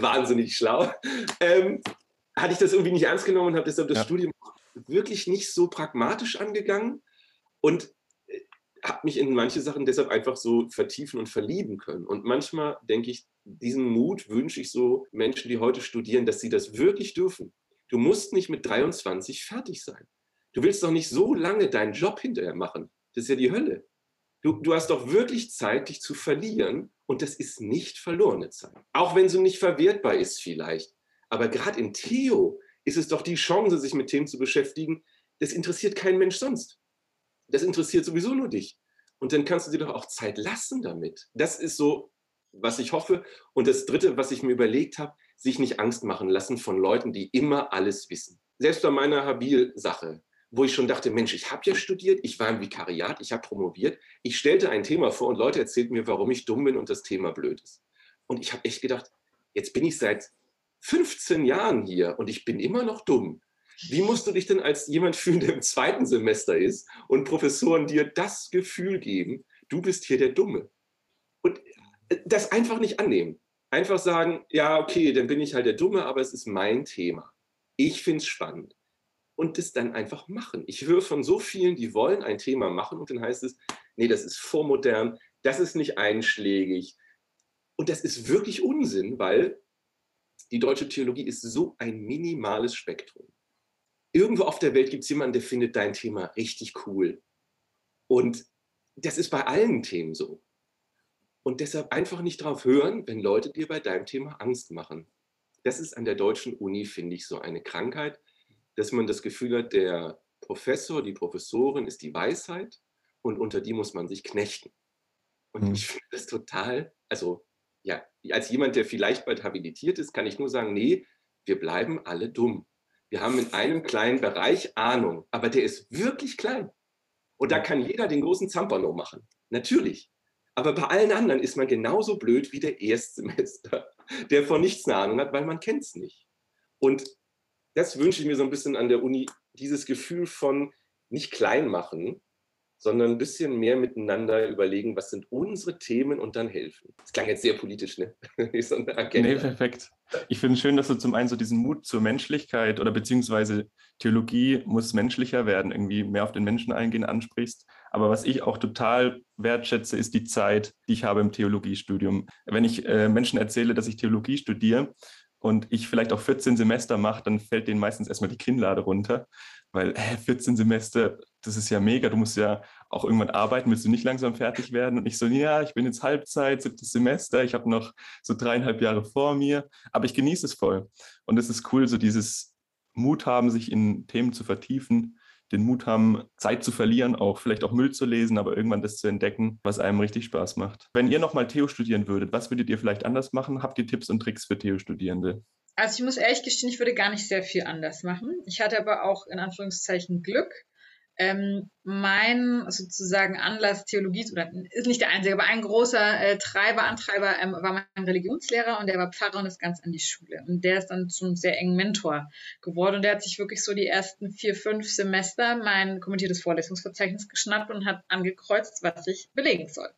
wahnsinnig schlau. Ähm, hatte ich das irgendwie nicht ernst genommen und habe deshalb das ja. Studium wirklich nicht so pragmatisch angegangen und äh, habe mich in manche Sachen deshalb einfach so vertiefen und verlieben können. Und manchmal denke ich, diesen Mut wünsche ich so Menschen, die heute studieren, dass sie das wirklich dürfen. Du musst nicht mit 23 fertig sein. Du willst doch nicht so lange deinen Job hinterher machen. Das ist ja die Hölle. Du, du hast doch wirklich Zeit, dich zu verlieren und das ist nicht verlorene Zeit. Auch wenn sie nicht verwertbar ist vielleicht. Aber gerade in Theo ist es doch die Chance, sich mit Themen zu beschäftigen. Das interessiert kein Mensch sonst. Das interessiert sowieso nur dich. Und dann kannst du dir doch auch Zeit lassen damit. Das ist so, was ich hoffe. Und das Dritte, was ich mir überlegt habe, sich nicht Angst machen lassen von Leuten, die immer alles wissen. Selbst bei meiner Habil-Sache, wo ich schon dachte, Mensch, ich habe ja studiert, ich war im Vikariat, ich habe promoviert. Ich stellte ein Thema vor und Leute erzählten mir, warum ich dumm bin und das Thema blöd ist. Und ich habe echt gedacht, jetzt bin ich seit 15 Jahren hier und ich bin immer noch dumm. Wie musst du dich denn als jemand fühlen, der im zweiten Semester ist und Professoren dir das Gefühl geben, du bist hier der Dumme? Und äh, das einfach nicht annehmen. Einfach sagen, ja, okay, dann bin ich halt der Dumme, aber es ist mein Thema. Ich finde es spannend. Und das dann einfach machen. Ich höre von so vielen, die wollen ein Thema machen und dann heißt es, nee, das ist vormodern, das ist nicht einschlägig. Und das ist wirklich Unsinn, weil die deutsche Theologie ist so ein minimales Spektrum. Irgendwo auf der Welt gibt es jemanden, der findet dein Thema richtig cool. Und das ist bei allen Themen so. Und deshalb einfach nicht drauf hören, wenn Leute dir bei deinem Thema Angst machen. Das ist an der deutschen Uni, finde ich, so eine Krankheit, dass man das Gefühl hat, der Professor, die Professorin ist die Weisheit und unter die muss man sich knechten. Und mhm. ich finde das total, also ja, als jemand, der vielleicht bald habilitiert ist, kann ich nur sagen, nee, wir bleiben alle dumm. Wir haben in einem kleinen Bereich Ahnung, aber der ist wirklich klein. Und da kann jeder den großen Zampano machen. Natürlich. Aber bei allen anderen ist man genauso blöd wie der Erstsemester, der von nichts eine Ahnung hat, weil man kennt es nicht. Und das wünsche ich mir so ein bisschen an der Uni, dieses Gefühl von nicht klein machen, sondern ein bisschen mehr miteinander überlegen, was sind unsere Themen und dann helfen. Das klang jetzt sehr politisch, ne? so nee, perfekt. Ich finde es schön, dass du zum einen so diesen Mut zur Menschlichkeit oder beziehungsweise Theologie muss menschlicher werden, irgendwie mehr auf den Menschen eingehen, ansprichst. Aber was ich auch total wertschätze, ist die Zeit, die ich habe im Theologiestudium. Wenn ich äh, Menschen erzähle, dass ich Theologie studiere, und ich vielleicht auch 14 Semester mache, dann fällt denen meistens erstmal die Kinnlade runter, weil äh, 14 Semester, das ist ja mega, du musst ja auch irgendwann arbeiten, willst du nicht langsam fertig werden? Und ich so, ja, ich bin jetzt Halbzeit, siebtes Semester, ich habe noch so dreieinhalb Jahre vor mir, aber ich genieße es voll. Und es ist cool, so dieses Mut haben, sich in Themen zu vertiefen, den Mut haben, Zeit zu verlieren, auch vielleicht auch Müll zu lesen, aber irgendwann das zu entdecken, was einem richtig Spaß macht. Wenn ihr nochmal Theo studieren würdet, was würdet ihr vielleicht anders machen? Habt ihr Tipps und Tricks für Theo-Studierende? Also ich muss ehrlich gestehen, ich würde gar nicht sehr viel anders machen. Ich hatte aber auch in Anführungszeichen Glück. Ähm, mein sozusagen Anlass Theologie, oder ist nicht der einzige, aber ein großer äh, Treiber, Antreiber ähm, war mein Religionslehrer und der war Pfarrer und ist ganz an die Schule. Und der ist dann zum sehr engen Mentor geworden und der hat sich wirklich so die ersten vier, fünf Semester mein kommentiertes Vorlesungsverzeichnis geschnappt und hat angekreuzt, was ich belegen soll.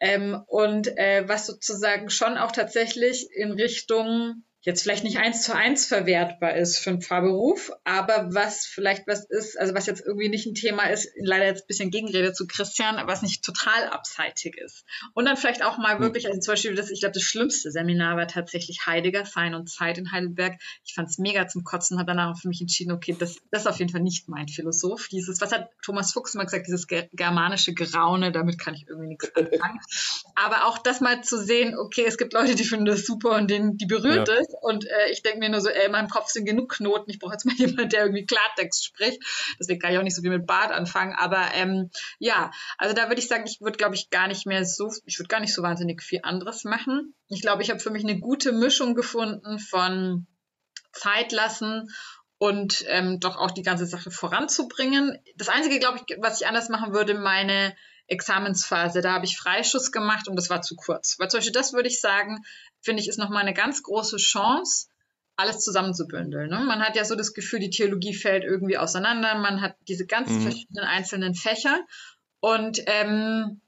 Ähm, und äh, was sozusagen schon auch tatsächlich in Richtung jetzt vielleicht nicht eins zu eins verwertbar ist für einen Fahrberuf, aber was vielleicht was ist, also was jetzt irgendwie nicht ein Thema ist, leider jetzt ein bisschen Gegenrede zu Christian, was nicht total abseitig ist. Und dann vielleicht auch mal hm. wirklich, also zum Beispiel das, ich glaube, das schlimmste Seminar war tatsächlich Heidegger, Sein und Zeit in Heidelberg. Ich fand es mega zum Kotzen, habe danach für mich entschieden, okay, das, das ist auf jeden Fall nicht mein Philosoph. Dieses, was hat Thomas Fuchs immer gesagt, dieses germanische Geraune, damit kann ich irgendwie nichts anfangen. Aber auch das mal zu sehen, okay, es gibt Leute, die finden das super und denen, die berührt ja. es und äh, ich denke mir nur so, ey, in meinem Kopf sind genug Knoten. Ich brauche jetzt mal jemanden, der irgendwie Klartext spricht. Deswegen kann ich auch nicht so viel mit Bart anfangen. Aber ähm, ja, also da würde ich sagen, ich würde, glaube ich, gar nicht mehr so, ich würde gar nicht so wahnsinnig viel anderes machen. Ich glaube, ich habe für mich eine gute Mischung gefunden von Zeit lassen und ähm, doch auch die ganze Sache voranzubringen. Das Einzige, glaube ich, was ich anders machen würde, meine Examensphase, da habe ich Freischuss gemacht und das war zu kurz. Weil zum Beispiel das würde ich sagen, finde ich, ist nochmal eine ganz große Chance, alles zusammenzubündeln. Ne? Man hat ja so das Gefühl, die Theologie fällt irgendwie auseinander, man hat diese ganzen mhm. verschiedenen einzelnen Fächer und ähm,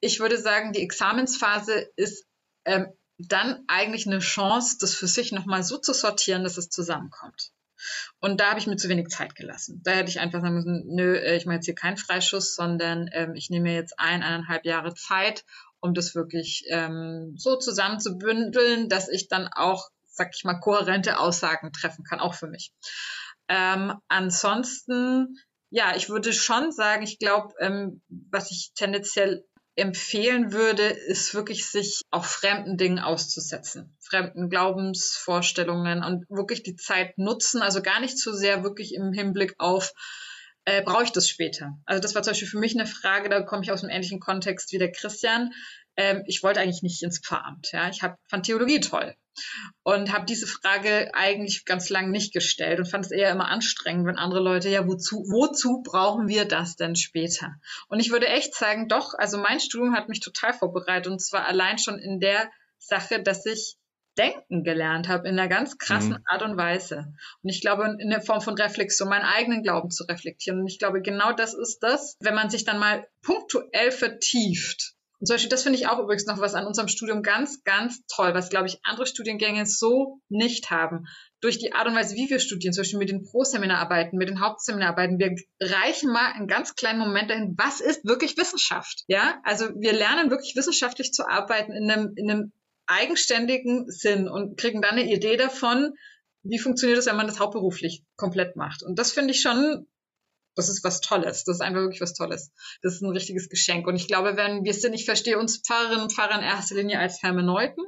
ich würde sagen, die Examensphase ist ähm, dann eigentlich eine Chance, das für sich nochmal so zu sortieren, dass es zusammenkommt. Und da habe ich mir zu wenig Zeit gelassen. Da hätte ich einfach sagen müssen, nö, äh, ich mache jetzt hier keinen Freischuss, sondern ähm, ich nehme mir jetzt ein, eineinhalb Jahre Zeit, um das wirklich ähm, so zusammenzubündeln, dass ich dann auch, sag ich mal, kohärente Aussagen treffen kann, auch für mich. Ähm, ansonsten, ja, ich würde schon sagen, ich glaube, ähm, was ich tendenziell empfehlen würde, ist wirklich sich auch fremden Dingen auszusetzen, fremden Glaubensvorstellungen und wirklich die Zeit nutzen, also gar nicht zu sehr wirklich im Hinblick auf, äh, brauche ich das später? Also das war zum Beispiel für mich eine Frage, da komme ich aus einem ähnlichen Kontext wie der Christian. Ähm, ich wollte eigentlich nicht ins Pfarramt. Ja? Ich hab, fand Theologie toll und habe diese Frage eigentlich ganz lang nicht gestellt und fand es eher immer anstrengend, wenn andere Leute, ja, wozu, wozu brauchen wir das denn später? Und ich würde echt sagen, doch, also mein Studium hat mich total vorbereitet und zwar allein schon in der Sache, dass ich denken gelernt habe in einer ganz krassen mhm. Art und Weise. Und ich glaube, in der Form von Reflexion, meinen eigenen Glauben zu reflektieren. Und ich glaube, genau das ist das, wenn man sich dann mal punktuell vertieft und zum Beispiel, das finde ich auch übrigens noch was an unserem Studium ganz, ganz toll, was, glaube ich, andere Studiengänge so nicht haben. Durch die Art und Weise, wie wir studieren, zum Beispiel mit den Pro-Seminararbeiten, mit den Hauptseminararbeiten, wir reichen mal einen ganz kleinen Moment dahin, was ist wirklich Wissenschaft? Ja, also wir lernen wirklich wissenschaftlich zu arbeiten in einem, in einem eigenständigen Sinn und kriegen dann eine Idee davon, wie funktioniert es, wenn man das hauptberuflich komplett macht. Und das finde ich schon das ist was Tolles. Das ist einfach wirklich was Tolles. Das ist ein richtiges Geschenk. Und ich glaube, wenn wir sind, ich verstehe uns Pfarrerinnen und Pfarrer in erster Linie als Hermeneuten.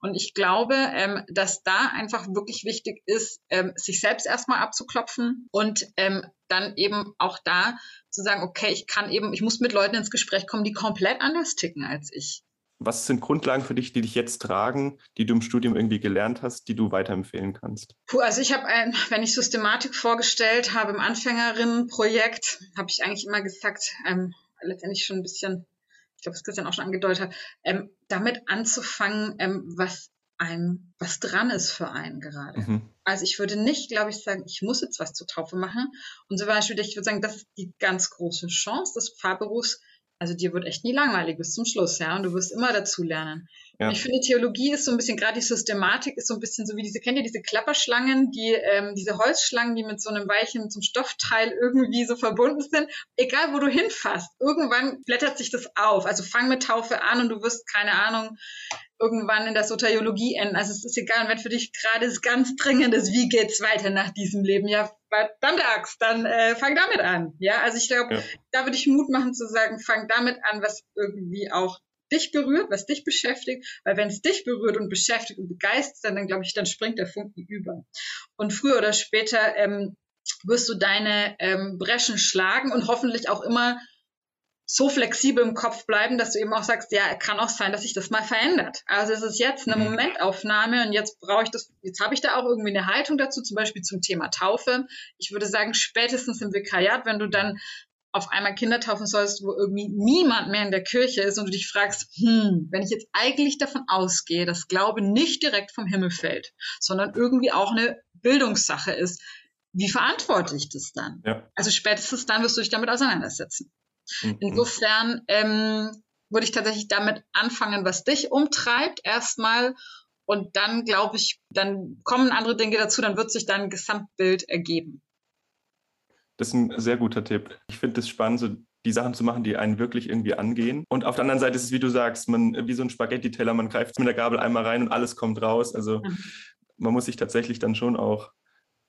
Und ich glaube, ähm, dass da einfach wirklich wichtig ist, ähm, sich selbst erstmal abzuklopfen und ähm, dann eben auch da zu sagen, okay, ich kann eben, ich muss mit Leuten ins Gespräch kommen, die komplett anders ticken als ich. Was sind Grundlagen für dich, die dich jetzt tragen, die du im Studium irgendwie gelernt hast, die du weiterempfehlen kannst? Puh, also ich habe, ein, wenn ich Systematik vorgestellt habe im Anfängerinnenprojekt, habe ich eigentlich immer gesagt, ähm, letztendlich schon ein bisschen, ich glaube, das Christian auch schon angedeutet hat, ähm, damit anzufangen, ähm, was einem, was dran ist für einen gerade. Mhm. Also ich würde nicht, glaube ich, sagen, ich muss jetzt was zur Taufe machen. Und zum Beispiel, ich würde sagen, das ist die ganz große Chance des Pfarrberufs, also dir wird echt nie langweilig bis zum Schluss, ja, und du wirst immer dazu lernen. Ja. Ich finde, Theologie ist so ein bisschen, gerade die Systematik ist so ein bisschen so wie diese, kennt ihr diese Klapperschlangen, die, ähm, diese Holzschlangen, die mit so einem weichen, zum Stoffteil irgendwie so verbunden sind. Egal, wo du hinfasst, irgendwann blättert sich das auf. Also fang mit Taufe an und du wirst, keine Ahnung, irgendwann in der Soteriologie enden. Also es ist egal, und wenn für dich gerade ist ganz dringendes, wie geht's weiter nach diesem Leben? Ja, dann der Axt, dann äh, fang damit an. Ja, also ich glaube, ja. da würde ich Mut machen zu sagen, fang damit an, was irgendwie auch dich berührt, was dich beschäftigt, weil wenn es dich berührt und beschäftigt und begeistert, dann glaube ich, dann springt der Funken über. Und früher oder später ähm, wirst du deine ähm, Breschen schlagen und hoffentlich auch immer so flexibel im Kopf bleiben, dass du eben auch sagst, ja, kann auch sein, dass sich das mal verändert. Also es ist jetzt eine mhm. Momentaufnahme und jetzt brauche ich das, jetzt habe ich da auch irgendwie eine Haltung dazu, zum Beispiel zum Thema Taufe. Ich würde sagen, spätestens im Vikariat, wenn du dann auf einmal Kinder taufen sollst, wo irgendwie niemand mehr in der Kirche ist und du dich fragst, hm, wenn ich jetzt eigentlich davon ausgehe, dass Glaube nicht direkt vom Himmel fällt, sondern irgendwie auch eine Bildungssache ist, wie verantworte ich das dann? Ja. Also spätestens dann wirst du dich damit auseinandersetzen. Mhm. Insofern ähm, würde ich tatsächlich damit anfangen, was dich umtreibt, erstmal. Und dann glaube ich, dann kommen andere Dinge dazu, dann wird sich dann ein Gesamtbild ergeben. Das ist ein sehr guter Tipp. Ich finde es spannend, so die Sachen zu machen, die einen wirklich irgendwie angehen. Und auf der anderen Seite ist es, wie du sagst, man wie so ein Spaghetti-Teller, man greift mit der Gabel einmal rein und alles kommt raus. Also mhm. man muss sich tatsächlich dann schon auch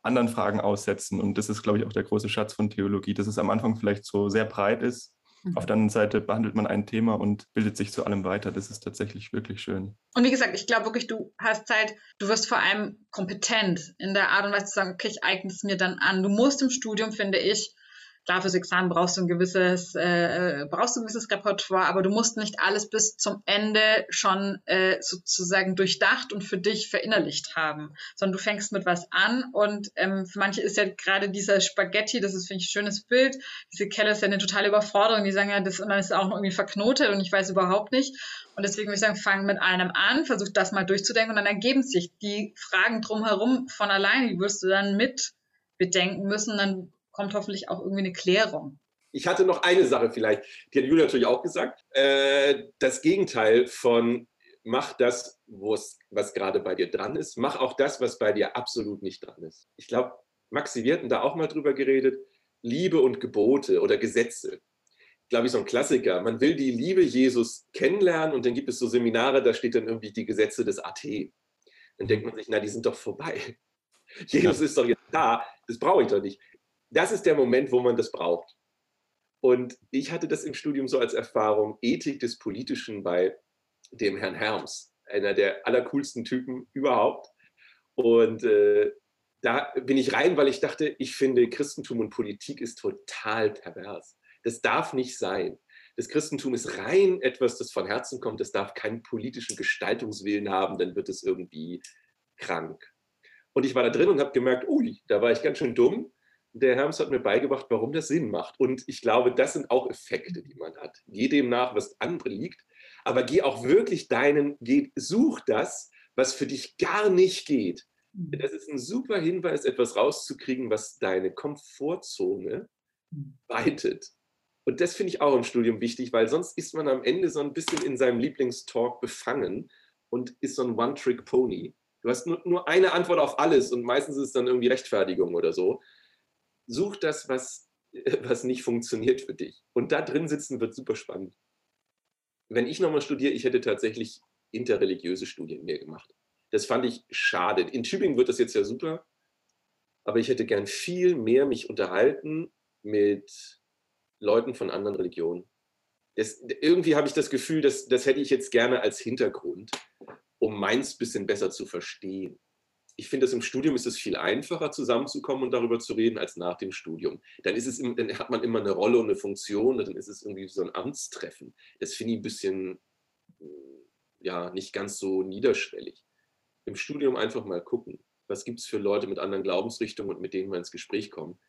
anderen Fragen aussetzen. Und das ist, glaube ich, auch der große Schatz von Theologie, dass es am Anfang vielleicht so sehr breit ist. Mhm. Auf der anderen Seite behandelt man ein Thema und bildet sich zu allem weiter. Das ist tatsächlich wirklich schön. Und wie gesagt, ich glaube wirklich, du hast Zeit, du wirst vor allem kompetent in der Art und Weise zu sagen, okay, ich eigne es mir dann an. Du musst im Studium, finde ich, klar, fürs Examen brauchst du ein gewisses, äh, brauchst du ein gewisses Repertoire, aber du musst nicht alles bis zum Ende schon äh, sozusagen durchdacht und für dich verinnerlicht haben, sondern du fängst mit was an und ähm, für manche ist ja gerade dieser Spaghetti, das ist, finde ich, ein schönes Bild, diese Kelle ist ja eine totale Überforderung, die sagen ja, das und dann ist auch noch irgendwie verknotet und ich weiß überhaupt nicht. Und deswegen würde ich sagen, fang mit einem an, versuch das mal durchzudenken und dann ergeben sich die Fragen drumherum von alleine, die wirst du dann mit bedenken müssen, dann kommt hoffentlich auch irgendwie eine Klärung. Ich hatte noch eine Sache vielleicht, die hat Julia natürlich auch gesagt. Äh, das Gegenteil von mach das, was gerade bei dir dran ist. Mach auch das, was bei dir absolut nicht dran ist. Ich glaube, Maxi, wir hatten da auch mal drüber geredet. Liebe und Gebote oder Gesetze. Glaube ich, so ein Klassiker. Man will die Liebe Jesus kennenlernen und dann gibt es so Seminare, da steht dann irgendwie die Gesetze des AT. Dann denkt man sich, na, die sind doch vorbei. Jesus ist doch jetzt da, das brauche ich doch nicht das ist der Moment, wo man das braucht. Und ich hatte das im Studium so als Erfahrung, Ethik des Politischen bei dem Herrn Herms, einer der allercoolsten Typen überhaupt. Und äh, da bin ich rein, weil ich dachte, ich finde, Christentum und Politik ist total pervers. Das darf nicht sein. Das Christentum ist rein etwas, das von Herzen kommt. Das darf keinen politischen Gestaltungswillen haben, dann wird es irgendwie krank. Und ich war da drin und habe gemerkt, ui, da war ich ganz schön dumm der Hermes hat mir beigebracht, warum das Sinn macht. Und ich glaube, das sind auch Effekte, die man hat. Geh dem nach, was andere liegt, aber geh auch wirklich deinen, geh, such das, was für dich gar nicht geht. Mhm. Das ist ein super Hinweis, etwas rauszukriegen, was deine Komfortzone mhm. weitet. Und das finde ich auch im Studium wichtig, weil sonst ist man am Ende so ein bisschen in seinem Lieblingstalk befangen und ist so ein One-Trick-Pony. Du hast nur, nur eine Antwort auf alles und meistens ist es dann irgendwie Rechtfertigung oder so such das, was, was nicht funktioniert für dich. Und da drin sitzen wird super spannend. Wenn ich nochmal studiere, ich hätte tatsächlich interreligiöse Studien mehr gemacht. Das fand ich schade. In Tübingen wird das jetzt ja super, aber ich hätte gern viel mehr mich unterhalten mit Leuten von anderen Religionen. Das, irgendwie habe ich das Gefühl, dass, das hätte ich jetzt gerne als Hintergrund, um meins ein bisschen besser zu verstehen ich finde, dass im Studium ist es viel einfacher, zusammenzukommen und darüber zu reden, als nach dem Studium. Dann, ist es, dann hat man immer eine Rolle und eine Funktion, dann ist es irgendwie so ein Amtstreffen. Das finde ich ein bisschen, ja, nicht ganz so niederschwellig. Im Studium einfach mal gucken, was gibt es für Leute mit anderen Glaubensrichtungen und mit denen wir ins Gespräch kommen.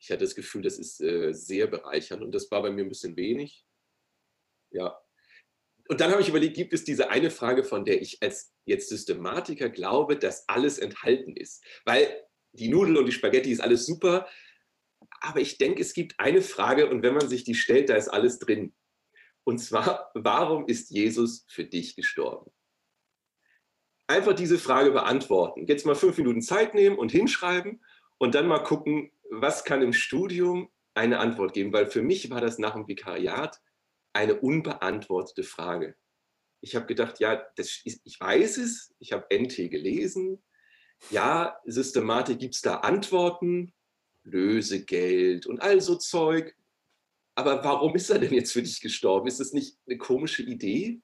Ich hatte das Gefühl, das ist äh, sehr bereichernd und das war bei mir ein bisschen wenig. Ja, und dann habe ich überlegt, gibt es diese eine Frage, von der ich als jetzt Systematiker glaube, dass alles enthalten ist? Weil die Nudel und die Spaghetti ist alles super, aber ich denke, es gibt eine Frage und wenn man sich die stellt, da ist alles drin. Und zwar, warum ist Jesus für dich gestorben? Einfach diese Frage beantworten. Jetzt mal fünf Minuten Zeit nehmen und hinschreiben und dann mal gucken, was kann im Studium eine Antwort geben, weil für mich war das nach dem Vikariat eine unbeantwortete Frage. Ich habe gedacht, ja, das, ich weiß es, ich habe NT gelesen. Ja, Systematik gibt es da Antworten, Lösegeld und all so Zeug. Aber warum ist er denn jetzt für dich gestorben? Ist das nicht eine komische Idee?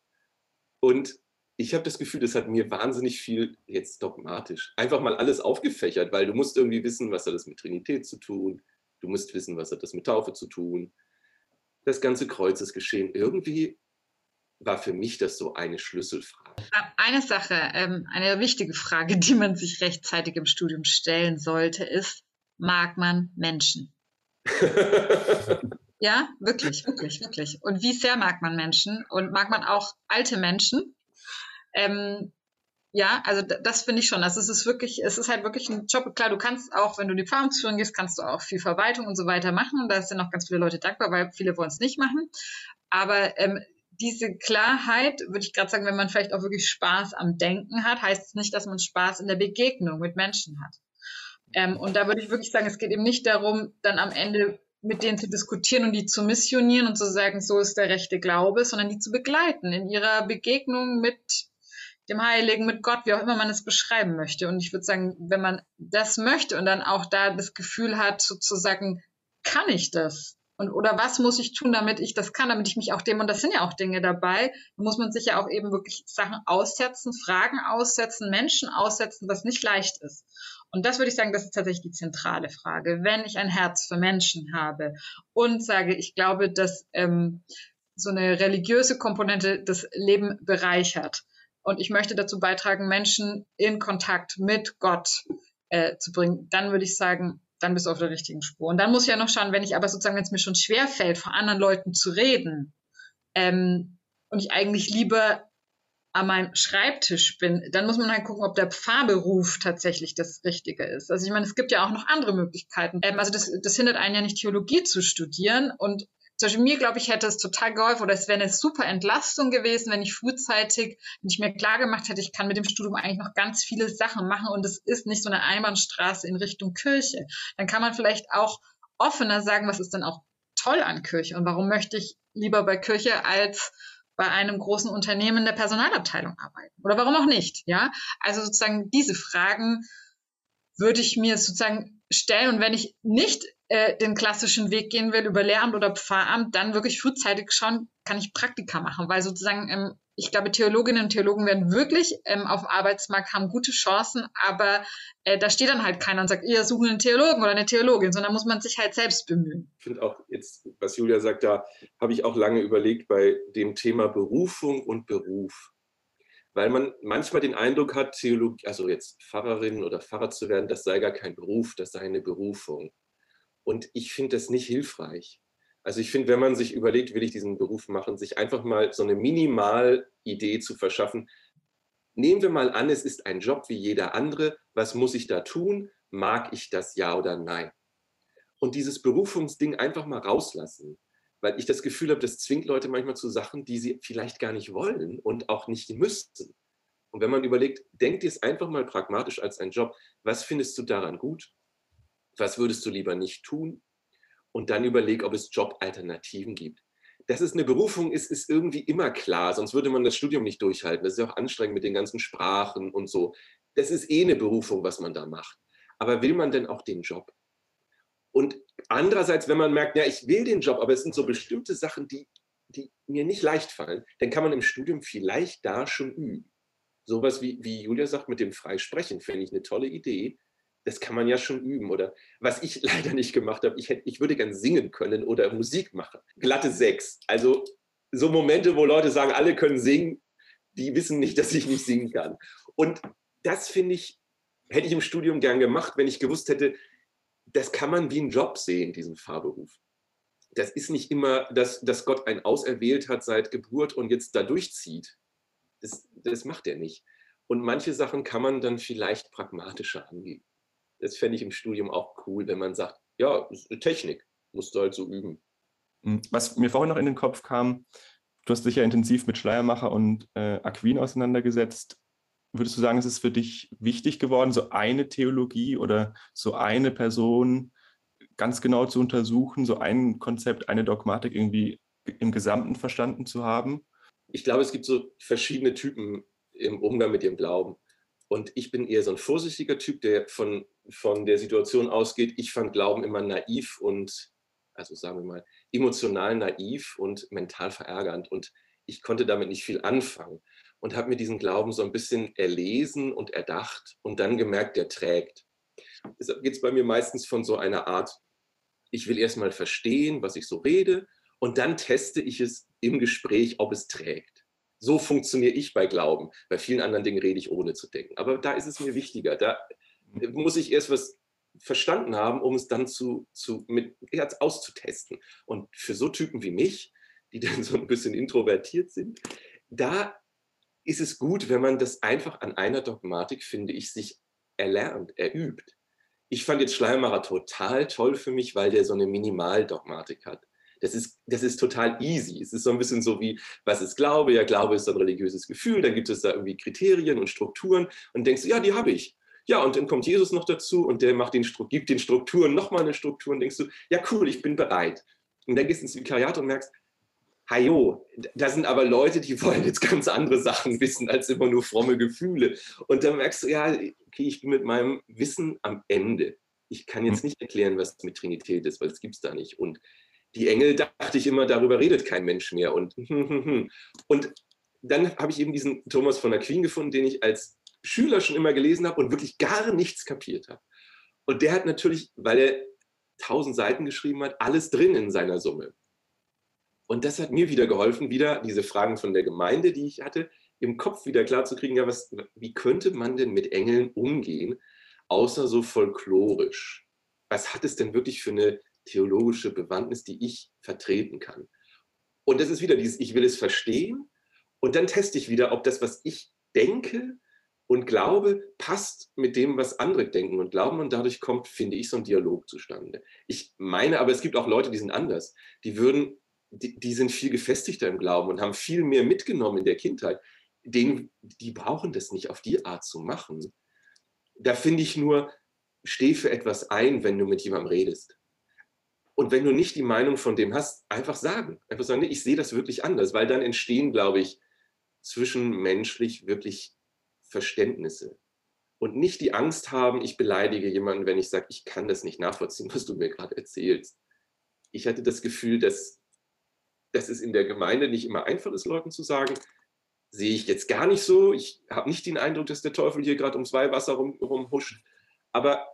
Und ich habe das Gefühl, das hat mir wahnsinnig viel jetzt dogmatisch einfach mal alles aufgefächert, weil du musst irgendwie wissen, was hat das mit Trinität zu tun, du musst wissen, was hat das mit Taufe zu tun. Das ganze Kreuzesgeschehen. Irgendwie war für mich das so eine Schlüsselfrage. Eine Sache, ähm, eine wichtige Frage, die man sich rechtzeitig im Studium stellen sollte, ist, mag man Menschen? ja, wirklich, wirklich, wirklich. Und wie sehr mag man Menschen? Und mag man auch alte Menschen? Ähm, ja, also das finde ich schon. Also es ist wirklich, es ist halt wirklich ein Job. Klar, du kannst auch, wenn du die Pfarrungsführung gehst, kannst du auch viel Verwaltung und so weiter machen. Und da sind auch ganz viele Leute dankbar, weil viele wollen es nicht machen. Aber ähm, diese Klarheit, würde ich gerade sagen, wenn man vielleicht auch wirklich Spaß am Denken hat, heißt es nicht, dass man Spaß in der Begegnung mit Menschen hat. Ähm, und da würde ich wirklich sagen, es geht eben nicht darum, dann am Ende mit denen zu diskutieren und die zu missionieren und zu sagen, so ist der rechte Glaube, sondern die zu begleiten in ihrer Begegnung mit dem Heiligen, mit Gott, wie auch immer man es beschreiben möchte. Und ich würde sagen, wenn man das möchte und dann auch da das Gefühl hat, sozusagen, kann ich das? Und, oder was muss ich tun, damit ich das kann, damit ich mich auch dem, und das sind ja auch Dinge dabei, da muss man sich ja auch eben wirklich Sachen aussetzen, Fragen aussetzen, Menschen aussetzen, was nicht leicht ist. Und das würde ich sagen, das ist tatsächlich die zentrale Frage. Wenn ich ein Herz für Menschen habe und sage, ich glaube, dass ähm, so eine religiöse Komponente das Leben bereichert und ich möchte dazu beitragen, Menschen in Kontakt mit Gott äh, zu bringen, dann würde ich sagen, dann bist du auf der richtigen Spur. Und dann muss ich ja noch schauen, wenn ich aber sozusagen, wenn es mir schon schwer fällt, vor anderen Leuten zu reden ähm, und ich eigentlich lieber an meinem Schreibtisch bin, dann muss man halt gucken, ob der Pfarrberuf tatsächlich das Richtige ist. Also ich meine, es gibt ja auch noch andere Möglichkeiten. Ähm, also das, das hindert einen ja nicht, Theologie zu studieren. Und zum Beispiel mir, glaube ich, hätte es total geholfen oder es wäre eine super Entlastung gewesen, wenn ich frühzeitig, wenn ich mir klar gemacht hätte, ich kann mit dem Studium eigentlich noch ganz viele Sachen machen und es ist nicht so eine Einbahnstraße in Richtung Kirche. Dann kann man vielleicht auch offener sagen, was ist denn auch toll an Kirche und warum möchte ich lieber bei Kirche als bei einem großen Unternehmen der Personalabteilung arbeiten oder warum auch nicht, ja? Also sozusagen diese Fragen würde ich mir sozusagen stellen und wenn ich nicht äh, den klassischen Weg gehen will über Lehramt oder Pfarramt, dann wirklich frühzeitig schauen, kann ich Praktika machen, weil sozusagen ähm, ich glaube, Theologinnen und Theologen werden wirklich ähm, auf dem Arbeitsmarkt haben gute Chancen, aber äh, da steht dann halt keiner und sagt, ihr suchen einen Theologen oder eine Theologin, sondern muss man sich halt selbst bemühen. Ich finde auch jetzt, was Julia sagt, da habe ich auch lange überlegt bei dem Thema Berufung und Beruf. Weil man manchmal den Eindruck hat, Theologie, also jetzt Pfarrerin oder Pfarrer zu werden, das sei gar kein Beruf, das sei eine Berufung. Und ich finde das nicht hilfreich. Also ich finde, wenn man sich überlegt, will ich diesen Beruf machen, sich einfach mal so eine Minimalidee zu verschaffen. Nehmen wir mal an, es ist ein Job wie jeder andere. Was muss ich da tun? Mag ich das ja oder nein? Und dieses Berufungsding einfach mal rauslassen, weil ich das Gefühl habe, das zwingt Leute manchmal zu Sachen, die sie vielleicht gar nicht wollen und auch nicht müssten. Und wenn man überlegt, denk dir es einfach mal pragmatisch als ein Job. Was findest du daran gut? Was würdest du lieber nicht tun? Und dann überleg, ob es Jobalternativen gibt. Dass es eine Berufung ist, ist irgendwie immer klar, sonst würde man das Studium nicht durchhalten. Das ist ja auch anstrengend mit den ganzen Sprachen und so. Das ist eh eine Berufung, was man da macht. Aber will man denn auch den Job? Und andererseits, wenn man merkt, ja, ich will den Job, aber es sind so bestimmte Sachen, die, die mir nicht leicht fallen, dann kann man im Studium vielleicht da schon üben. Sowas wie, wie Julia sagt, mit dem Freisprechen, finde ich eine tolle Idee das kann man ja schon üben. Oder was ich leider nicht gemacht habe, ich, hätte, ich würde gern singen können oder Musik machen. Glatte sechs. Also so Momente, wo Leute sagen, alle können singen, die wissen nicht, dass ich nicht singen kann. Und das finde ich, hätte ich im Studium gern gemacht, wenn ich gewusst hätte, das kann man wie einen Job sehen, diesen Fahrberuf. Das ist nicht immer, dass, dass Gott einen auserwählt hat seit Geburt und jetzt da durchzieht. Das, das macht er nicht. Und manche Sachen kann man dann vielleicht pragmatischer angehen das fände ich im Studium auch cool, wenn man sagt, ja, Technik, musst du halt so üben. Hm, was mir vorhin noch in den Kopf kam, du hast dich ja intensiv mit Schleiermacher und äh, Aquin auseinandergesetzt. Würdest du sagen, es ist für dich wichtig geworden, so eine Theologie oder so eine Person ganz genau zu untersuchen, so ein Konzept, eine Dogmatik irgendwie im Gesamten verstanden zu haben? Ich glaube, es gibt so verschiedene Typen im Umgang mit dem Glauben. Und ich bin eher so ein vorsichtiger Typ, der von, von der Situation ausgeht. Ich fand Glauben immer naiv und, also sagen wir mal, emotional naiv und mental verärgernd. Und ich konnte damit nicht viel anfangen. und habe mir diesen Glauben so ein bisschen erlesen und erdacht und dann gemerkt, der trägt. Deshalb geht es bei mir meistens von so einer Art, ich will erstmal verstehen, was ich so rede und dann teste ich es im Gespräch, ob es trägt. So funktioniere ich bei Glauben. Bei vielen anderen Dingen rede ich ohne zu denken. Aber da ist es mir wichtiger. Da muss ich erst was verstanden haben, um es dann zu, zu mit Herz auszutesten. Und für so Typen wie mich, die dann so ein bisschen introvertiert sind, da ist es gut, wenn man das einfach an einer Dogmatik, finde ich, sich erlernt, erübt. Ich fand jetzt Schleiermacher total toll für mich, weil der so eine Minimaldogmatik hat. Das ist, das ist total easy. Es ist so ein bisschen so wie, was ist Glaube? Ja, Glaube ist ein religiöses Gefühl. Dann gibt es da irgendwie Kriterien und Strukturen und denkst, ja, die habe ich. Ja, und dann kommt Jesus noch dazu und der macht den, gibt den Strukturen nochmal eine Struktur und denkst du, ja, cool, ich bin bereit. Und dann gehst du ins Vikariat und merkst, Hajo, da sind aber Leute, die wollen jetzt ganz andere Sachen wissen als immer nur fromme Gefühle. Und dann merkst du, ja, okay, ich bin mit meinem Wissen am Ende. Ich kann jetzt hm. nicht erklären, was mit Trinität ist, weil es gibt es da nicht. Und die Engel, dachte ich immer, darüber redet kein Mensch mehr. Und, und dann habe ich eben diesen Thomas von Aquin gefunden, den ich als Schüler schon immer gelesen habe und wirklich gar nichts kapiert habe. Und der hat natürlich, weil er tausend Seiten geschrieben hat, alles drin in seiner Summe. Und das hat mir wieder geholfen, wieder diese Fragen von der Gemeinde, die ich hatte, im Kopf wieder klar zu kriegen, ja, was, wie könnte man denn mit Engeln umgehen, außer so folklorisch? Was hat es denn wirklich für eine theologische Bewandtnis, die ich vertreten kann. Und das ist wieder dieses, ich will es verstehen und dann teste ich wieder, ob das, was ich denke und glaube, passt mit dem, was andere denken und glauben und dadurch kommt, finde ich, so ein Dialog zustande. Ich meine, aber es gibt auch Leute, die sind anders. Die würden, die, die sind viel gefestigter im Glauben und haben viel mehr mitgenommen in der Kindheit. Denen, die brauchen das nicht auf die Art zu machen. Da finde ich nur, steh für etwas ein, wenn du mit jemandem redest. Und wenn du nicht die Meinung von dem hast, einfach sagen. Einfach sagen, nee, ich sehe das wirklich anders, weil dann entstehen, glaube ich, zwischenmenschlich wirklich Verständnisse. Und nicht die Angst haben, ich beleidige jemanden, wenn ich sage, ich kann das nicht nachvollziehen, was du mir gerade erzählst. Ich hatte das Gefühl, dass, dass es in der Gemeinde nicht immer einfach ist, Leuten zu sagen, sehe ich jetzt gar nicht so. Ich habe nicht den Eindruck, dass der Teufel hier gerade ums Weihwasser rum, rumhuscht. Aber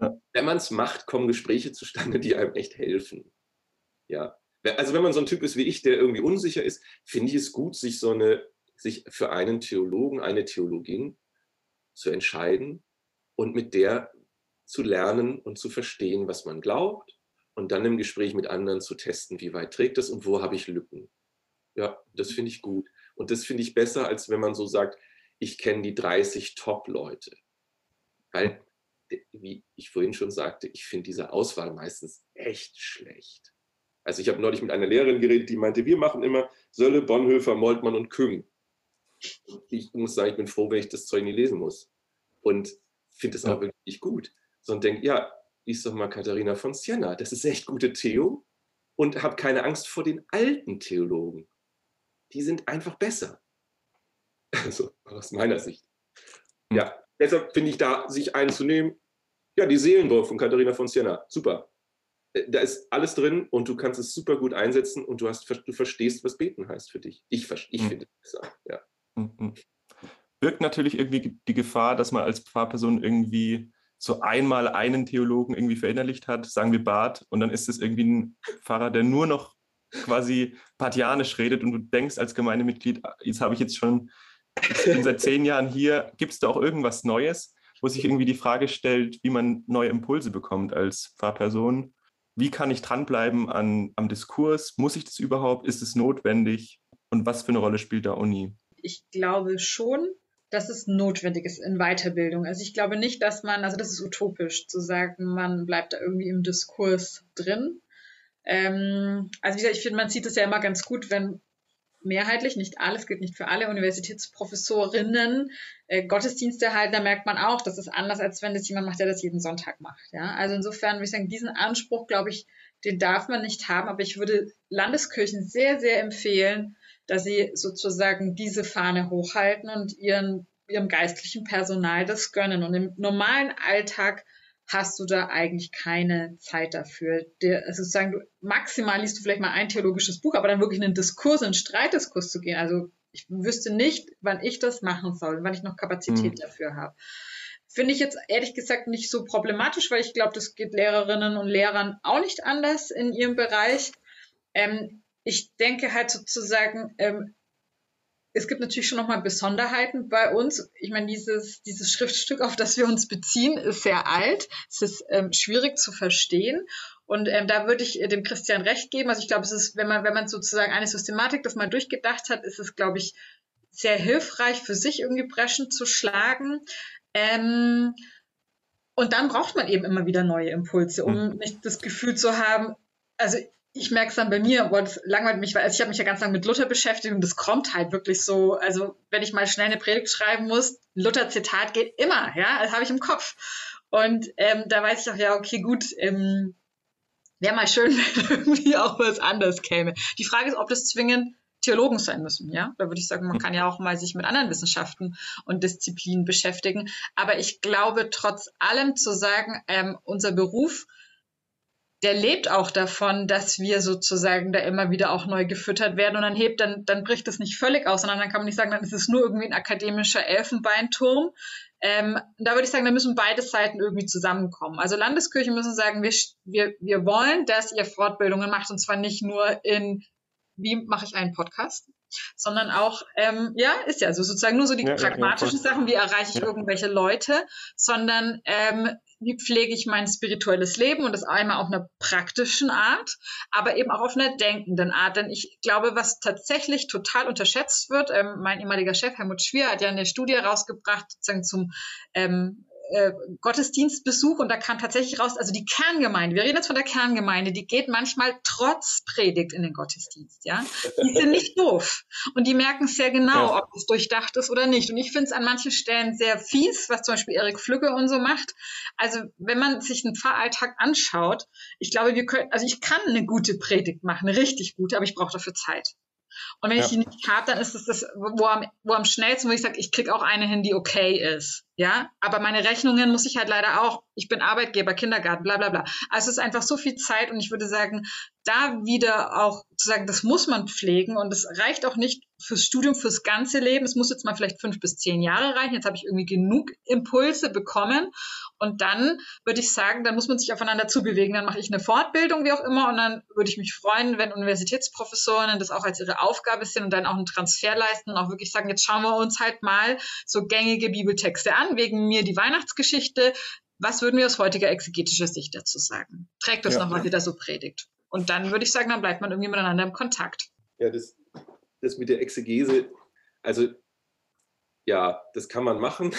ja. Wenn man es macht, kommen Gespräche zustande, die einem echt helfen. Ja. Also wenn man so ein Typ ist wie ich, der irgendwie unsicher ist, finde ich es gut, sich so eine, sich für einen Theologen, eine Theologin zu entscheiden und mit der zu lernen und zu verstehen, was man glaubt und dann im Gespräch mit anderen zu testen, wie weit trägt das und wo habe ich Lücken. Ja, das finde ich gut. Und das finde ich besser, als wenn man so sagt, ich kenne die 30 Top-Leute. Weil wie ich vorhin schon sagte, ich finde diese Auswahl meistens echt schlecht. Also ich habe neulich mit einer Lehrerin geredet, die meinte, wir machen immer Sölle, Bonhoeffer, Moltmann und Küng. Ich muss sagen, ich bin froh, wenn ich das Zeug nie lesen muss. Und finde es ja. auch wirklich gut. Sondern denke, ja, lies doch mal Katharina von Siena. Das ist echt gute Theo. Und habe keine Angst vor den alten Theologen. Die sind einfach besser. Also aus meiner Sicht. Ja, deshalb finde ich da, sich einzunehmen, ja, die Seelendorf von Katharina von Siena, super. Äh, da ist alles drin und du kannst es super gut einsetzen und du, hast, du verstehst, was beten heißt für dich. Ich, ich mhm. finde es besser, ja. Birgt natürlich irgendwie die Gefahr, dass man als Pfarrperson irgendwie so einmal einen Theologen irgendwie verinnerlicht hat, sagen wir Bart, und dann ist es irgendwie ein Pfarrer, der nur noch quasi partianisch redet und du denkst als Gemeindemitglied, ah, jetzt habe ich jetzt schon ich bin seit zehn Jahren hier. Gibt es da auch irgendwas Neues, wo sich irgendwie die Frage stellt, wie man neue Impulse bekommt als Pfarrperson? Wie kann ich dranbleiben an, am Diskurs? Muss ich das überhaupt? Ist es notwendig? Und was für eine Rolle spielt da Uni? Ich glaube schon, dass es notwendig ist in Weiterbildung. Also ich glaube nicht, dass man, also das ist utopisch zu sagen, man bleibt da irgendwie im Diskurs drin. Ähm, also wie gesagt, ich finde, man sieht es ja immer ganz gut, wenn mehrheitlich, nicht alles, gilt nicht für alle Universitätsprofessorinnen, äh, Gottesdienste halten, da merkt man auch, das ist anders, als wenn das jemand macht, der das jeden Sonntag macht. Ja? Also insofern würde ich sagen, diesen Anspruch, glaube ich, den darf man nicht haben, aber ich würde Landeskirchen sehr, sehr empfehlen, dass sie sozusagen diese Fahne hochhalten und ihren, ihrem geistlichen Personal das gönnen. Und im normalen Alltag hast du da eigentlich keine Zeit dafür. Der, also sozusagen, du, maximal liest du vielleicht mal ein theologisches Buch, aber dann wirklich in einen Diskurs, in einen Streitdiskurs zu gehen, also ich wüsste nicht, wann ich das machen soll, wann ich noch Kapazität mhm. dafür habe. Finde ich jetzt ehrlich gesagt nicht so problematisch, weil ich glaube, das geht Lehrerinnen und Lehrern auch nicht anders in ihrem Bereich. Ähm, ich denke halt sozusagen, ähm, es gibt natürlich schon nochmal Besonderheiten bei uns. Ich meine, dieses, dieses Schriftstück, auf das wir uns beziehen, ist sehr alt. Es ist ähm, schwierig zu verstehen. Und ähm, da würde ich dem Christian recht geben. Also ich glaube, es ist, wenn man, wenn man sozusagen eine Systematik das mal durchgedacht hat, ist es, glaube ich, sehr hilfreich für sich irgendwie Breschen zu schlagen. Ähm, und dann braucht man eben immer wieder neue Impulse, um hm. nicht das Gefühl zu haben, also ich merke es dann bei mir, boah, das langweilt mich, weil also ich habe mich ja ganz lange mit Luther beschäftigt und das kommt halt wirklich so. Also wenn ich mal schnell eine Predigt schreiben muss, Luther-Zitat geht immer, ja, das habe ich im Kopf. Und ähm, da weiß ich auch, ja, okay, gut, ähm, wäre mal schön, wenn irgendwie auch was anderes käme. Die Frage ist, ob das zwingend Theologen sein müssen, ja. Da würde ich sagen, man kann ja auch mal sich mit anderen Wissenschaften und Disziplinen beschäftigen. Aber ich glaube trotz allem zu sagen, ähm, unser Beruf der lebt auch davon, dass wir sozusagen da immer wieder auch neu gefüttert werden. Und dann hebt, dann, dann bricht es nicht völlig aus, sondern dann kann man nicht sagen, dann ist es nur irgendwie ein akademischer Elfenbeinturm. Ähm, da würde ich sagen, da müssen beide Seiten irgendwie zusammenkommen. Also Landeskirche müssen sagen, wir, wir, wir wollen, dass ihr Fortbildungen macht. Und zwar nicht nur in, wie mache ich einen Podcast, sondern auch, ähm, ja, ist ja so sozusagen nur so die ja, pragmatischen ja, Sachen, wie erreiche ich irgendwelche Leute, sondern ähm, wie pflege ich mein spirituelles Leben und das einmal auf einer praktischen Art, aber eben auch auf einer denkenden Art. Denn ich glaube, was tatsächlich total unterschätzt wird, ähm, mein ehemaliger Chef Helmut Schwier hat ja eine Studie rausgebracht, sozusagen zum ähm, äh, Gottesdienstbesuch und da kam tatsächlich raus, also die Kerngemeinde, wir reden jetzt von der Kerngemeinde, die geht manchmal trotz Predigt in den Gottesdienst, ja. Die sind nicht doof und die merken sehr genau, ja. ob es durchdacht ist oder nicht. Und ich finde es an manchen Stellen sehr fies, was zum Beispiel Erik Flügge und so macht. Also wenn man sich einen Pfarralltag anschaut, ich glaube, wir können, also ich kann eine gute Predigt machen, eine richtig gute, aber ich brauche dafür Zeit. Und wenn ja. ich die nicht habe, dann ist es das, wo am, wo am schnellsten, wo ich sage, ich kriege auch eine hin, die okay ist. Ja, aber meine Rechnungen muss ich halt leider auch, ich bin Arbeitgeber, Kindergarten, bla bla bla. Also es ist einfach so viel Zeit und ich würde sagen, da wieder auch zu sagen, das muss man pflegen und es reicht auch nicht fürs Studium, fürs ganze Leben. Es muss jetzt mal vielleicht fünf bis zehn Jahre reichen. Jetzt habe ich irgendwie genug Impulse bekommen und dann würde ich sagen, dann muss man sich aufeinander zubewegen. Dann mache ich eine Fortbildung, wie auch immer, und dann würde ich mich freuen, wenn Universitätsprofessoren das auch als ihre Aufgabe sehen und dann auch einen Transfer leisten und auch wirklich sagen, jetzt schauen wir uns halt mal so gängige Bibeltexte an wegen mir die Weihnachtsgeschichte. Was würden wir aus heutiger exegetischer Sicht dazu sagen? Trägt das ja. nochmal wieder so Predigt. Und dann würde ich sagen, dann bleibt man irgendwie miteinander im Kontakt. Ja, das, das mit der Exegese, also ja, das kann man machen.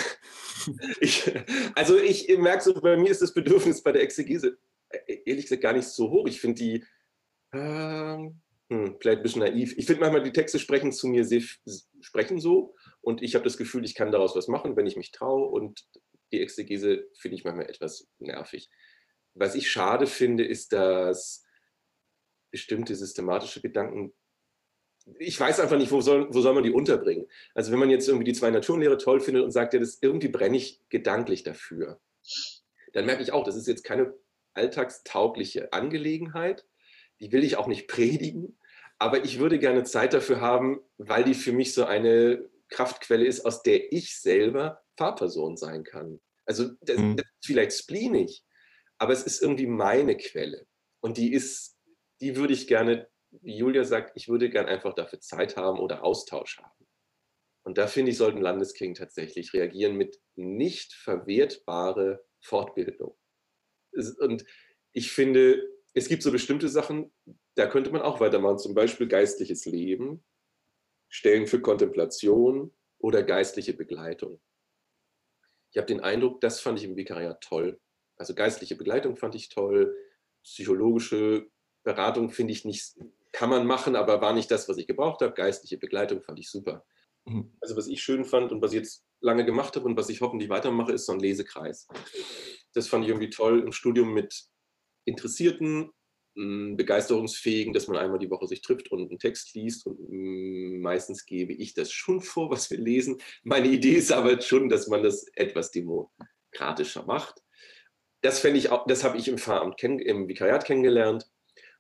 ich, also ich merke so, bei mir ist das Bedürfnis bei der Exegese äh, ehrlich gesagt gar nicht so hoch. Ich finde die äh, hm, vielleicht ein bisschen naiv. Ich finde manchmal, die Texte sprechen zu mir, sehr, sprechen so und ich habe das Gefühl, ich kann daraus was machen, wenn ich mich traue. Und die Exegese finde ich manchmal etwas nervig. Was ich schade finde, ist, dass bestimmte systematische Gedanken, ich weiß einfach nicht, wo soll, wo soll man die unterbringen. Also wenn man jetzt irgendwie die zwei Naturlehre toll findet und sagt, ja, das irgendwie brenne ich gedanklich dafür, dann merke ich auch, das ist jetzt keine alltagstaugliche Angelegenheit. Die will ich auch nicht predigen, aber ich würde gerne Zeit dafür haben, weil die für mich so eine Kraftquelle ist, aus der ich selber Fahrperson sein kann. Also das, mhm. das ist vielleicht spleenig, aber es ist irgendwie meine Quelle. Und die ist, die würde ich gerne, Julia sagt, ich würde gerne einfach dafür Zeit haben oder Austausch haben. Und da finde ich, sollten Landeskirchen tatsächlich reagieren mit nicht verwertbare Fortbildung. Und ich finde, es gibt so bestimmte Sachen, da könnte man auch weitermachen, zum Beispiel geistliches Leben Stellen für Kontemplation oder geistliche Begleitung. Ich habe den Eindruck, das fand ich im Vikariat toll. Also geistliche Begleitung fand ich toll, psychologische Beratung finde ich nicht, kann man machen, aber war nicht das, was ich gebraucht habe. Geistliche Begleitung fand ich super. Mhm. Also was ich schön fand und was ich jetzt lange gemacht habe und was ich hoffentlich weitermache, ist so ein Lesekreis. Das fand ich irgendwie toll im Studium mit Interessierten, begeisterungsfähigen, dass man einmal die Woche sich trifft und einen Text liest. Und meistens gebe ich das schon vor, was wir lesen. Meine Idee ist aber schon, dass man das etwas demokratischer macht. Das ich auch, das habe ich im Pfarramt, im Vikariat kennengelernt.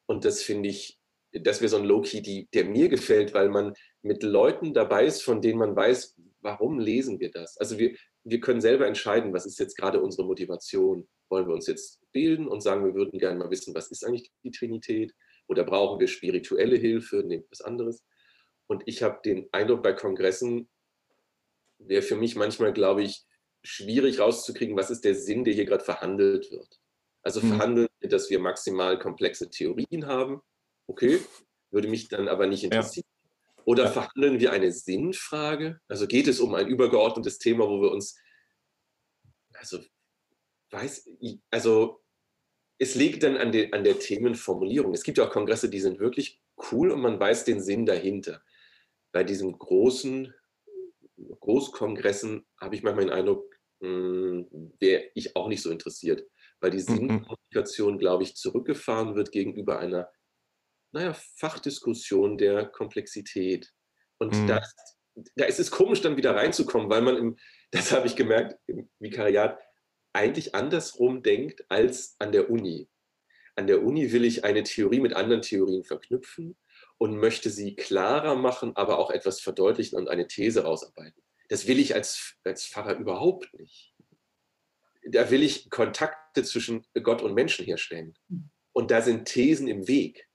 Und das finde ich das wäre so ein Low-Key, der mir gefällt, weil man mit Leuten dabei ist, von denen man weiß, warum lesen wir das? Also wir, wir können selber entscheiden, was ist jetzt gerade unsere Motivation. Wollen wir uns jetzt bilden und sagen, wir würden gerne mal wissen, was ist eigentlich die Trinität? Oder brauchen wir spirituelle Hilfe? Nehmt was anderes. Und ich habe den Eindruck bei Kongressen, wäre für mich manchmal, glaube ich, schwierig rauszukriegen, was ist der Sinn, der hier gerade verhandelt wird. Also mhm. verhandeln, dass wir maximal komplexe Theorien haben. Okay, würde mich dann aber nicht interessieren. Ja. Oder ja. verhandeln wir eine Sinnfrage? Also geht es um ein übergeordnetes Thema, wo wir uns, also weiß, also es liegt dann an, de, an der Themenformulierung. Es gibt ja auch Kongresse, die sind wirklich cool und man weiß den Sinn dahinter. Bei diesen großen Großkongressen habe ich manchmal den Eindruck, hm, wäre ich auch nicht so interessiert, weil die mhm. Sinnkommunikation, glaube ich, zurückgefahren wird gegenüber einer, naja, Fachdiskussion der Komplexität. Und mhm. da, da ist es komisch, dann wieder reinzukommen, weil man, im, das habe ich gemerkt, im Vikariat eigentlich andersrum denkt als an der Uni. An der Uni will ich eine Theorie mit anderen Theorien verknüpfen und möchte sie klarer machen, aber auch etwas verdeutlichen und eine These rausarbeiten. Das will ich als, als Pfarrer überhaupt nicht. Da will ich Kontakte zwischen Gott und Menschen herstellen. Und da sind Thesen im Weg.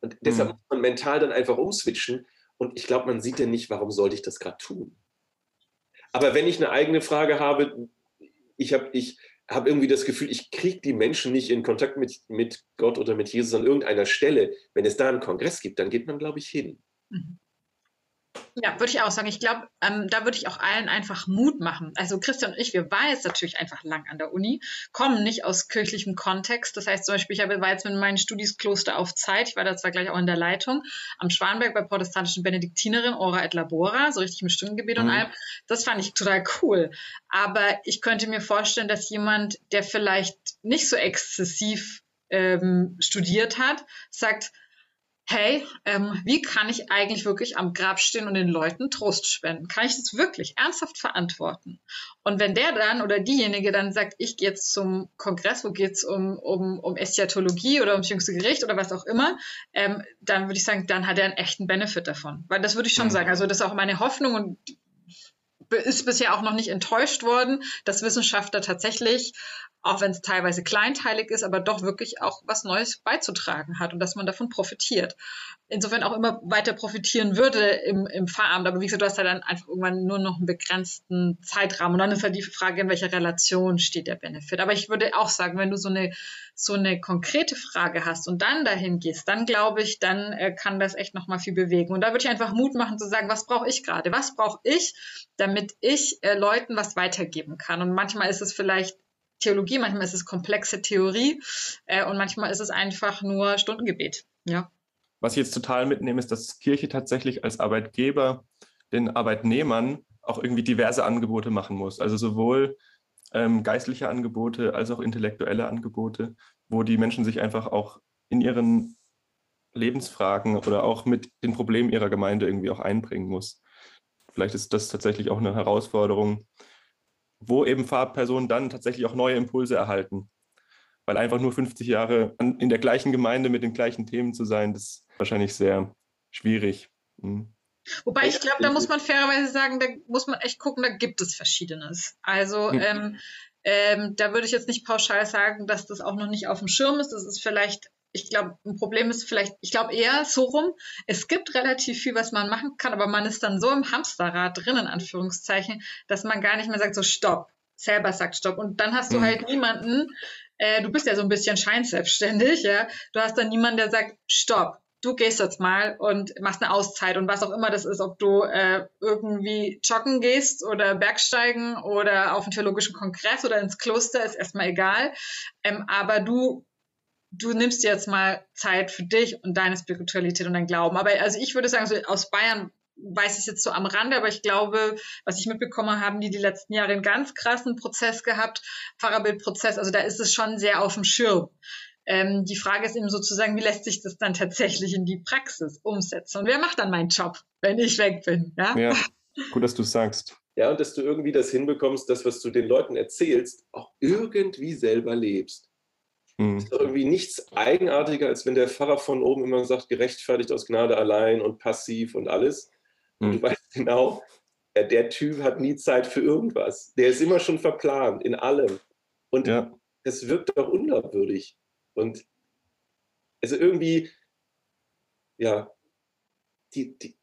Und deshalb mhm. muss man mental dann einfach umswitchen. Und ich glaube, man sieht dann nicht, warum sollte ich das gerade tun. Aber wenn ich eine eigene Frage habe, ich habe ich, habe irgendwie das Gefühl, ich kriege die Menschen nicht in Kontakt mit, mit Gott oder mit Jesus an irgendeiner Stelle. Wenn es da einen Kongress gibt, dann geht man, glaube ich, hin. Mhm. Ja, würde ich auch sagen. Ich glaube, ähm, da würde ich auch allen einfach Mut machen. Also Christian und ich, wir waren jetzt natürlich einfach lang an der Uni, kommen nicht aus kirchlichem Kontext. Das heißt zum Beispiel, ich war jetzt mit meinen Studieskloster auf Zeit. Ich war da zwar gleich auch in der Leitung am Schwanberg bei protestantischen Benediktinerinnen, Ora et Labora, so richtig mit Stundengebet mhm. und allem. Das fand ich total cool. Aber ich könnte mir vorstellen, dass jemand, der vielleicht nicht so exzessiv ähm, studiert hat, sagt, hey, ähm, wie kann ich eigentlich wirklich am Grab stehen und den Leuten Trost spenden? Kann ich das wirklich ernsthaft verantworten? Und wenn der dann oder diejenige dann sagt, ich gehe jetzt zum Kongress, wo geht es um, um, um Eschatologie oder ums jüngste Gericht oder was auch immer, ähm, dann würde ich sagen, dann hat er einen echten Benefit davon. Weil das würde ich schon mhm. sagen. Also das ist auch meine Hoffnung und ist bisher auch noch nicht enttäuscht worden, dass Wissenschaftler tatsächlich auch wenn es teilweise kleinteilig ist, aber doch wirklich auch was Neues beizutragen hat und dass man davon profitiert. Insofern auch immer weiter profitieren würde im, im Feierabend. Aber wie gesagt, du hast ja dann einfach irgendwann nur noch einen begrenzten Zeitrahmen. Und dann ist halt die Frage, in welcher Relation steht der Benefit. Aber ich würde auch sagen, wenn du so eine, so eine konkrete Frage hast und dann dahin gehst, dann glaube ich, dann äh, kann das echt nochmal viel bewegen. Und da würde ich einfach Mut machen zu sagen, was brauche ich gerade? Was brauche ich, damit ich äh, Leuten was weitergeben kann? Und manchmal ist es vielleicht Theologie, manchmal ist es komplexe Theorie äh, und manchmal ist es einfach nur Stundengebet. Ja. Was ich jetzt total mitnehme, ist, dass Kirche tatsächlich als Arbeitgeber den Arbeitnehmern auch irgendwie diverse Angebote machen muss. Also sowohl ähm, geistliche Angebote als auch intellektuelle Angebote, wo die Menschen sich einfach auch in ihren Lebensfragen oder auch mit den Problemen ihrer Gemeinde irgendwie auch einbringen muss. Vielleicht ist das tatsächlich auch eine Herausforderung, wo eben Fahrpersonen dann tatsächlich auch neue Impulse erhalten. Weil einfach nur 50 Jahre in der gleichen Gemeinde mit den gleichen Themen zu sein, das ist wahrscheinlich sehr schwierig. Mhm. Wobei ich glaube, da muss man fairerweise sagen, da muss man echt gucken, da gibt es Verschiedenes. Also mhm. ähm, ähm, da würde ich jetzt nicht pauschal sagen, dass das auch noch nicht auf dem Schirm ist. Das ist vielleicht ich glaube, ein Problem ist vielleicht, ich glaube eher so rum, es gibt relativ viel, was man machen kann, aber man ist dann so im Hamsterrad drin, in Anführungszeichen, dass man gar nicht mehr sagt, so stopp, selber sagt stopp. Und dann hast du mhm. halt niemanden, äh, du bist ja so ein bisschen scheinselbstständig, ja, du hast dann niemanden, der sagt, stopp, du gehst jetzt mal und machst eine Auszeit und was auch immer das ist, ob du äh, irgendwie joggen gehst oder Bergsteigen oder auf einen theologischen Kongress oder ins Kloster, ist erstmal egal. Ähm, aber du du nimmst jetzt mal Zeit für dich und deine Spiritualität und dein Glauben. Aber also ich würde sagen, so aus Bayern weiß ich jetzt so am Rande, aber ich glaube, was ich mitbekommen haben die die letzten Jahre einen ganz krassen Prozess gehabt, Pfarrerbildprozess. Also da ist es schon sehr auf dem Schirm. Ähm, die Frage ist eben sozusagen, wie lässt sich das dann tatsächlich in die Praxis umsetzen? Und wer macht dann meinen Job, wenn ich weg bin? Ja, ja gut, dass du sagst. Ja, und dass du irgendwie das hinbekommst, das, was du den Leuten erzählst, auch irgendwie selber lebst. Mhm. Ist doch irgendwie nichts eigenartiger, als wenn der Pfarrer von oben immer sagt, gerechtfertigt aus Gnade allein und passiv und alles. Und du hm. weißt genau, der, der, Typ hat nie Zeit für irgendwas. Der ist immer schon verplant in allem. Und ja. das wirkt doch unglaubwürdig. Und also irgendwie, ja, die, die,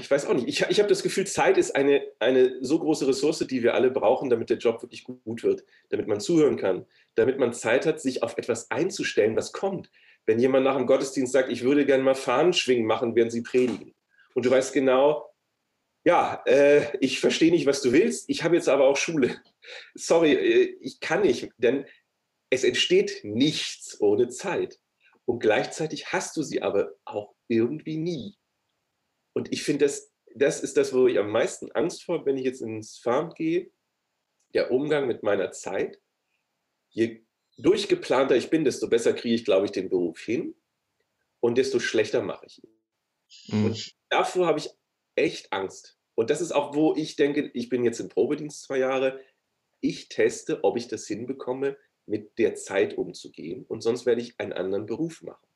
ich weiß auch nicht, ich, ich habe das Gefühl, Zeit ist eine, eine so große Ressource, die wir alle brauchen, damit der Job wirklich gut wird, damit man zuhören kann, damit man Zeit hat, sich auf etwas einzustellen, was kommt. Wenn jemand nach dem Gottesdienst sagt, ich würde gerne mal Fahnenschwingen machen, während sie predigen. Und du weißt genau, ja, äh, ich verstehe nicht, was du willst, ich habe jetzt aber auch Schule. Sorry, äh, ich kann nicht, denn es entsteht nichts ohne Zeit. Und gleichzeitig hast du sie aber auch irgendwie nie. Und ich finde, das, das ist das, wo ich am meisten Angst vor, wenn ich jetzt ins Farm gehe, der Umgang mit meiner Zeit. Je durchgeplanter ich bin, desto besser kriege ich, glaube ich, den Beruf hin und desto schlechter mache ich ihn. Mhm. Und davor habe ich echt Angst. Und das ist auch, wo ich denke, ich bin jetzt im Probedienst zwei Jahre. Ich teste, ob ich das hinbekomme, mit der Zeit umzugehen. Und sonst werde ich einen anderen Beruf machen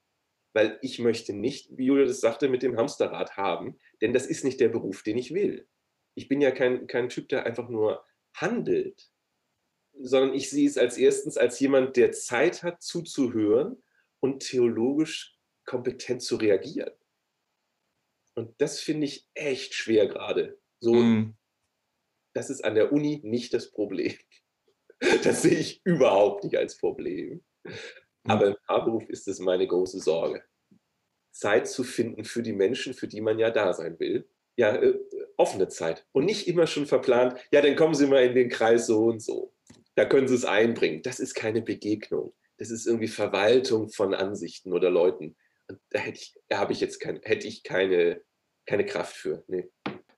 weil ich möchte nicht, wie Julia das sagte, mit dem Hamsterrad haben, denn das ist nicht der Beruf, den ich will. Ich bin ja kein, kein Typ, der einfach nur handelt, sondern ich sehe es als erstens als jemand, der Zeit hat zuzuhören und theologisch kompetent zu reagieren. Und das finde ich echt schwer gerade. So, mm. das ist an der Uni nicht das Problem. Das sehe ich überhaupt nicht als Problem. Aber im Paarberuf ist es meine große Sorge. Zeit zu finden für die Menschen, für die man ja da sein will. Ja, äh, offene Zeit. Und nicht immer schon verplant, ja, dann kommen Sie mal in den Kreis so und so. Da können Sie es einbringen. Das ist keine Begegnung. Das ist irgendwie Verwaltung von Ansichten oder Leuten. Und da hätte ich, da habe ich jetzt kein, hätte ich keine, keine Kraft für. Nee.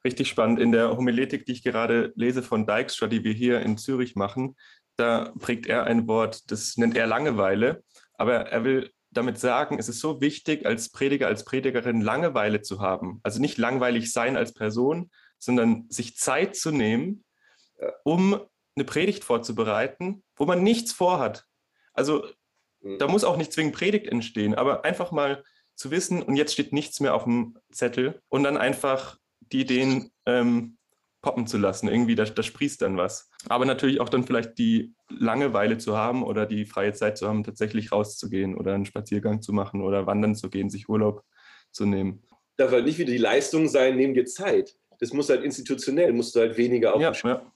Richtig spannend. In der Homiletik, die ich gerade lese von Dijkstra, die wir hier in Zürich machen, da prägt er ein Wort, das nennt er Langeweile, aber er will damit sagen, es ist so wichtig, als Prediger, als Predigerin Langeweile zu haben. Also nicht langweilig sein als Person, sondern sich Zeit zu nehmen, um eine Predigt vorzubereiten, wo man nichts vorhat. Also mhm. da muss auch nicht zwingend Predigt entstehen, aber einfach mal zu wissen, und jetzt steht nichts mehr auf dem Zettel und dann einfach die Ideen ähm, poppen zu lassen. Irgendwie, da, da sprießt dann was. Aber natürlich auch dann vielleicht die Langeweile zu haben oder die freie Zeit zu haben, tatsächlich rauszugehen oder einen Spaziergang zu machen oder wandern zu gehen, sich Urlaub zu nehmen. Darf halt nicht wieder die Leistung sein, nehmen dir Zeit. Das muss halt institutionell, musst du halt weniger auf. Ja, ja.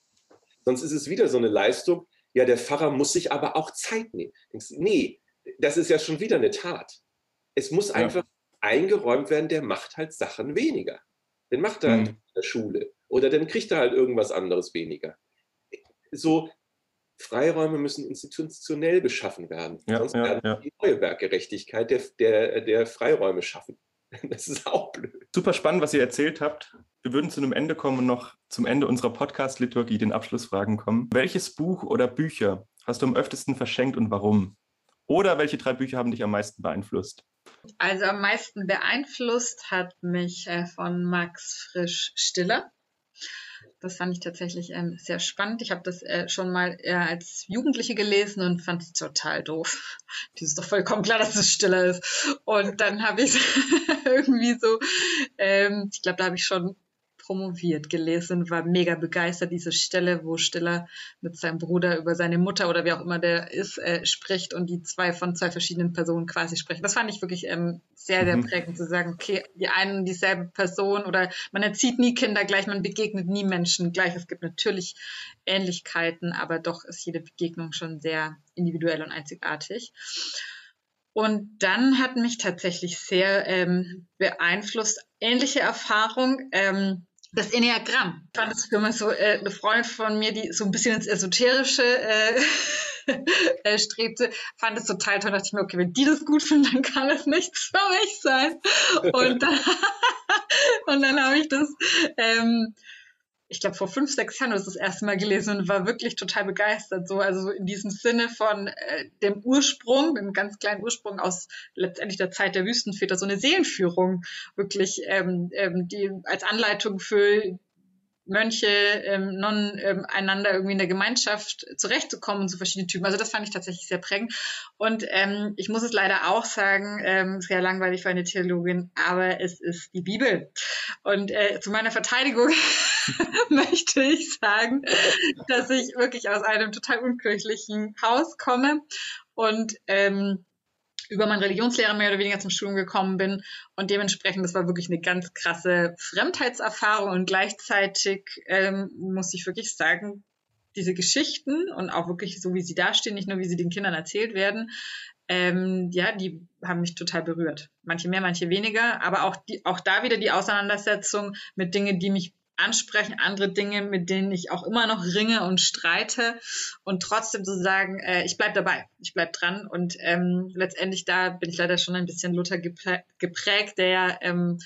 Sonst ist es wieder so eine Leistung, ja, der Pfarrer muss sich aber auch Zeit nehmen. Denkst, nee, das ist ja schon wieder eine Tat. Es muss einfach ja. eingeräumt werden, der macht halt Sachen weniger. Den macht er halt mhm. in der Schule oder dann kriegt er halt irgendwas anderes weniger. So, Freiräume müssen institutionell geschaffen werden. Ja, Sonst ja, werden ja. die neue Werkgerechtigkeit der, der, der Freiräume schaffen. Das ist auch blöd. Super spannend, was ihr erzählt habt. Wir würden zu einem Ende kommen und noch zum Ende unserer Podcast-Liturgie den Abschlussfragen kommen. Welches Buch oder Bücher hast du am öftesten verschenkt und warum? Oder welche drei Bücher haben dich am meisten beeinflusst? Also am meisten beeinflusst hat mich äh, von Max Frisch Stiller. Das fand ich tatsächlich ähm, sehr spannend. Ich habe das äh, schon mal äh, als Jugendliche gelesen und fand es total doof. Die ist doch vollkommen klar, dass es stiller ist. Und dann habe ich irgendwie so, ähm, ich glaube, da habe ich schon promoviert gelesen war mega begeistert. Diese Stelle, wo Stiller mit seinem Bruder über seine Mutter oder wie auch immer der ist, äh, spricht und die zwei von zwei verschiedenen Personen quasi sprechen. Das fand ich wirklich ähm, sehr, sehr mhm. prägend zu sagen, okay, die einen dieselbe Person oder man erzieht nie Kinder gleich, man begegnet nie Menschen gleich. Es gibt natürlich Ähnlichkeiten, aber doch ist jede Begegnung schon sehr individuell und einzigartig. Und dann hat mich tatsächlich sehr ähm, beeinflusst, ähnliche Erfahrung. Ähm, das Enneagramm. Ich fand es mich so äh, eine Freundin von mir, die so ein bisschen ins Esoterische äh, äh, strebte, fand es total toll. Da dachte ich mir, okay, wenn die das gut finden, dann kann es nichts für mich sein. Und dann, und dann habe ich das ähm, ich glaube, vor fünf, sechs Jahren das, das erste Mal gelesen und war wirklich total begeistert. So, also in diesem Sinne von äh, dem Ursprung, dem ganz kleinen Ursprung aus letztendlich der Zeit der Wüstenväter, so eine Seelenführung wirklich, ähm, ähm, die als Anleitung für Mönche, ähm, Nonnen ähm, einander irgendwie in der Gemeinschaft zurechtzukommen und so verschiedene Typen. Also das fand ich tatsächlich sehr prägend. Und ähm, ich muss es leider auch sagen, ähm, sehr langweilig für eine Theologin, aber es ist die Bibel. Und äh, zu meiner Verteidigung möchte ich sagen, dass ich wirklich aus einem total unkirchlichen Haus komme und ähm, über meinen Religionslehrer mehr oder weniger zum Studium gekommen bin. Und dementsprechend, das war wirklich eine ganz krasse Fremdheitserfahrung. Und gleichzeitig ähm, muss ich wirklich sagen, diese Geschichten und auch wirklich so, wie sie dastehen, nicht nur wie sie den Kindern erzählt werden, ähm, ja, die haben mich total berührt. Manche mehr, manche weniger, aber auch, die, auch da wieder die Auseinandersetzung mit Dingen, die mich ansprechen, andere Dinge, mit denen ich auch immer noch ringe und streite und trotzdem zu sagen, äh, ich bleib dabei, ich bleib dran und ähm, letztendlich da bin ich leider schon ein bisschen Luther geprägt, der ähm,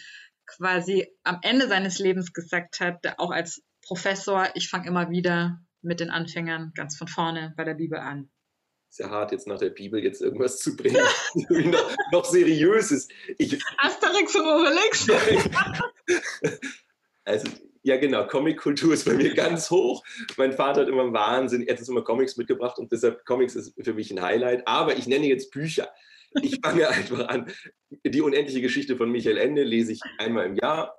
quasi am Ende seines Lebens gesagt hat, auch als Professor, ich fange immer wieder mit den Anfängern ganz von vorne bei der Bibel an. Sehr hart, jetzt nach der Bibel jetzt irgendwas zu bringen, noch, noch seriöses. Ich, Asterix und Obelix. also ja, genau. Comic-Kultur ist bei mir ganz hoch. Mein Vater hat immer Wahnsinn. Er hat immer Comics mitgebracht und deshalb Comics ist für mich ein Highlight. Aber ich nenne jetzt Bücher. Ich fange einfach an. Die unendliche Geschichte von Michael Ende lese ich einmal im Jahr.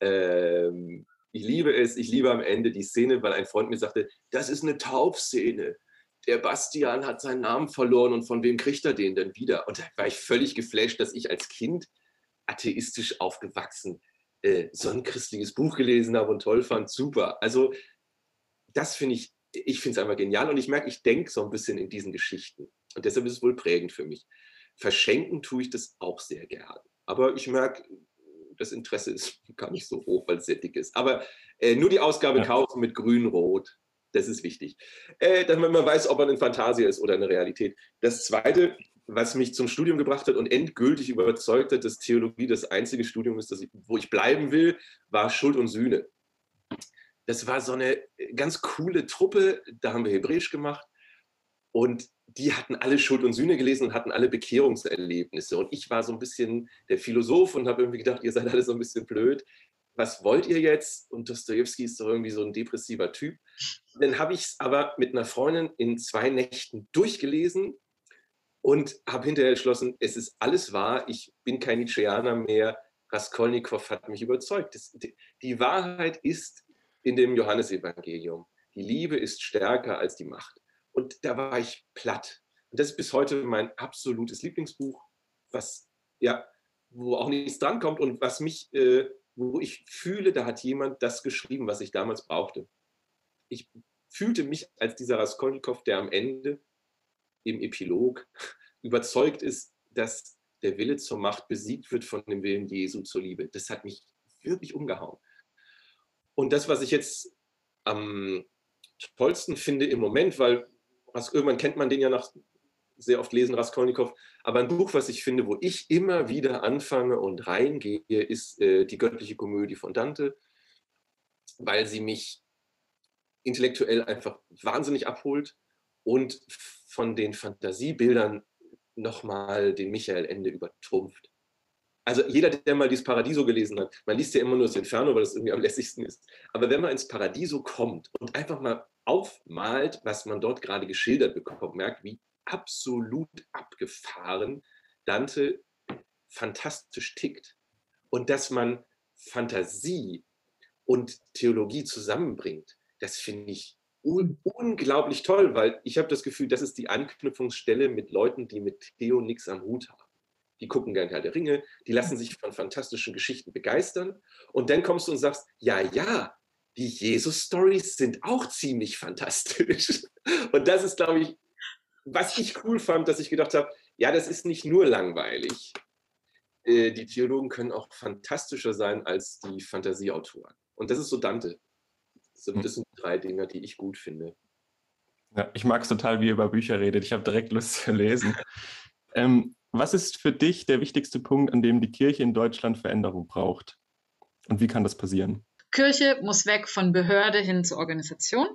Ähm, ich liebe es. Ich liebe am Ende die Szene, weil ein Freund mir sagte, das ist eine Taufszene. Der Bastian hat seinen Namen verloren und von wem kriegt er den denn wieder? Und da war ich völlig geflasht, dass ich als Kind atheistisch aufgewachsen bin äh, so ein christliches Buch gelesen habe und toll fand, super. Also das finde ich, ich finde es einfach genial und ich merke, ich denke so ein bisschen in diesen Geschichten und deshalb ist es wohl prägend für mich. Verschenken tue ich das auch sehr gern, aber ich merke, das Interesse ist gar nicht so hoch, weil es sehr dick ist. Aber äh, nur die Ausgabe ja. kaufen mit grün-rot, das ist wichtig. Äh, damit man weiß, ob man in Fantasia ist oder in der Realität. Das Zweite, was mich zum Studium gebracht hat und endgültig überzeugt hat, dass Theologie das einzige Studium ist, ich, wo ich bleiben will, war Schuld und Sühne. Das war so eine ganz coole Truppe, da haben wir Hebräisch gemacht und die hatten alle Schuld und Sühne gelesen und hatten alle Bekehrungserlebnisse. Und ich war so ein bisschen der Philosoph und habe irgendwie gedacht, ihr seid alle so ein bisschen blöd. Was wollt ihr jetzt? Und Dostoevsky ist doch irgendwie so ein depressiver Typ. Dann habe ich es aber mit einer Freundin in zwei Nächten durchgelesen und habe hinterher entschlossen, es ist alles wahr, ich bin kein Nietzscheaner mehr. Raskolnikow hat mich überzeugt. Das, die, die Wahrheit ist in dem Johannesevangelium. Die Liebe ist stärker als die Macht. Und da war ich platt. Und das ist bis heute mein absolutes Lieblingsbuch, was ja, wo auch nichts drankommt und was mich, äh, wo ich fühle, da hat jemand das geschrieben, was ich damals brauchte. Ich fühlte mich als dieser Raskolnikow, der am Ende im Epilog überzeugt ist, dass der Wille zur Macht besiegt wird von dem Willen Jesu zur Liebe. Das hat mich wirklich umgehauen. Und das, was ich jetzt am tollsten finde im Moment, weil irgendwann kennt man den ja nach sehr oft lesen, Raskolnikow, aber ein Buch, was ich finde, wo ich immer wieder anfange und reingehe, ist äh, die göttliche Komödie von Dante, weil sie mich intellektuell einfach wahnsinnig abholt und von den Fantasiebildern nochmal den Michael Ende übertrumpft. Also jeder, der mal dieses Paradiso gelesen hat, man liest ja immer nur das Inferno, weil das irgendwie am lässigsten ist. Aber wenn man ins Paradiso kommt und einfach mal aufmalt, was man dort gerade geschildert bekommt, merkt, wie absolut abgefahren Dante fantastisch tickt. Und dass man Fantasie und Theologie zusammenbringt, das finde ich un unglaublich toll, weil ich habe das Gefühl, das ist die Anknüpfungsstelle mit Leuten, die mit Theo nichts am Hut haben. Die gucken gern Herr der Ringe, die lassen sich von fantastischen Geschichten begeistern. Und dann kommst du und sagst, ja, ja, die Jesus-Stories sind auch ziemlich fantastisch. Und das ist, glaube ich, was ich cool fand, dass ich gedacht habe, ja, das ist nicht nur langweilig. Äh, die Theologen können auch fantastischer sein als die Fantasieautoren. Und das ist so Dante. Hm. Das sind drei Dinge, die ich gut finde. Ja, ich mag es total, wie ihr über Bücher redet. Ich habe direkt Lust zu lesen. ähm, was ist für dich der wichtigste Punkt, an dem die Kirche in Deutschland Veränderung braucht? Und wie kann das passieren? Kirche muss weg von Behörde hin zur Organisation.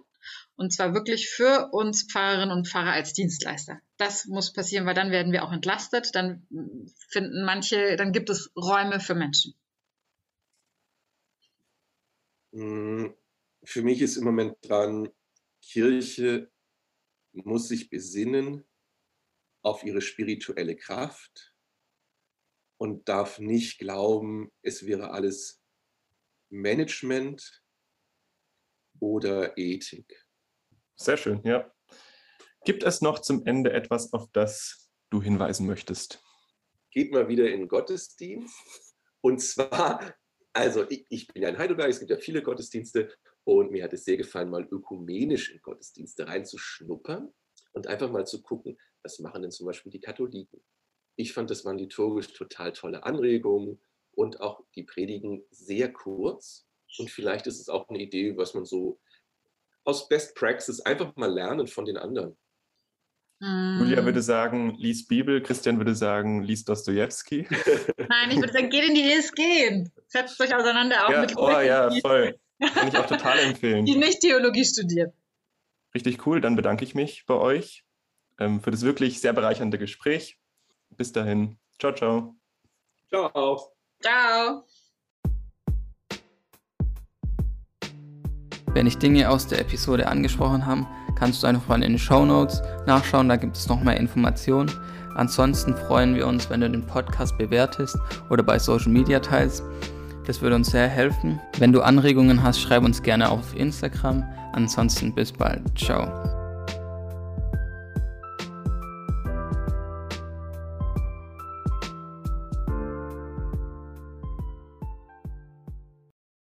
Und zwar wirklich für uns Pfarrerinnen und Pfarrer als Dienstleister. Das muss passieren, weil dann werden wir auch entlastet. Dann finden manche, dann gibt es Räume für Menschen. Für mich ist im Moment dran, Kirche muss sich besinnen auf ihre spirituelle Kraft und darf nicht glauben, es wäre alles Management oder Ethik. Sehr schön, ja. Gibt es noch zum Ende etwas, auf das du hinweisen möchtest? Geht mal wieder in Gottesdienst. Und zwar, also ich, ich bin ja in Heidelberg, es gibt ja viele Gottesdienste und mir hat es sehr gefallen, mal ökumenisch in Gottesdienste reinzuschnuppern und einfach mal zu gucken, was machen denn zum Beispiel die Katholiken. Ich fand, das waren liturgisch total tolle Anregungen und auch die Predigen sehr kurz. Und vielleicht ist es auch eine Idee, was man so aus Best Praxis einfach mal lernen von den anderen. Julia würde sagen, lies Bibel, Christian würde sagen, lies Dostoevsky. Nein, ich würde sagen, geht in die ESG. Setzt euch auseinander auch ja, mit Oh Leuten, ja, voll. Kann ich auch total empfehlen. die nicht Theologie studieren. Richtig cool, dann bedanke ich mich bei euch ähm, für das wirklich sehr bereichernde Gespräch. Bis dahin. Ciao, ciao. Ciao. Ciao. Wenn dich Dinge aus der Episode angesprochen haben, kannst du einfach mal in den Show Notes nachschauen, da gibt es noch mehr Informationen. Ansonsten freuen wir uns, wenn du den Podcast bewertest oder bei Social Media teilst. Das würde uns sehr helfen. Wenn du Anregungen hast, schreib uns gerne auf Instagram. Ansonsten bis bald. Ciao.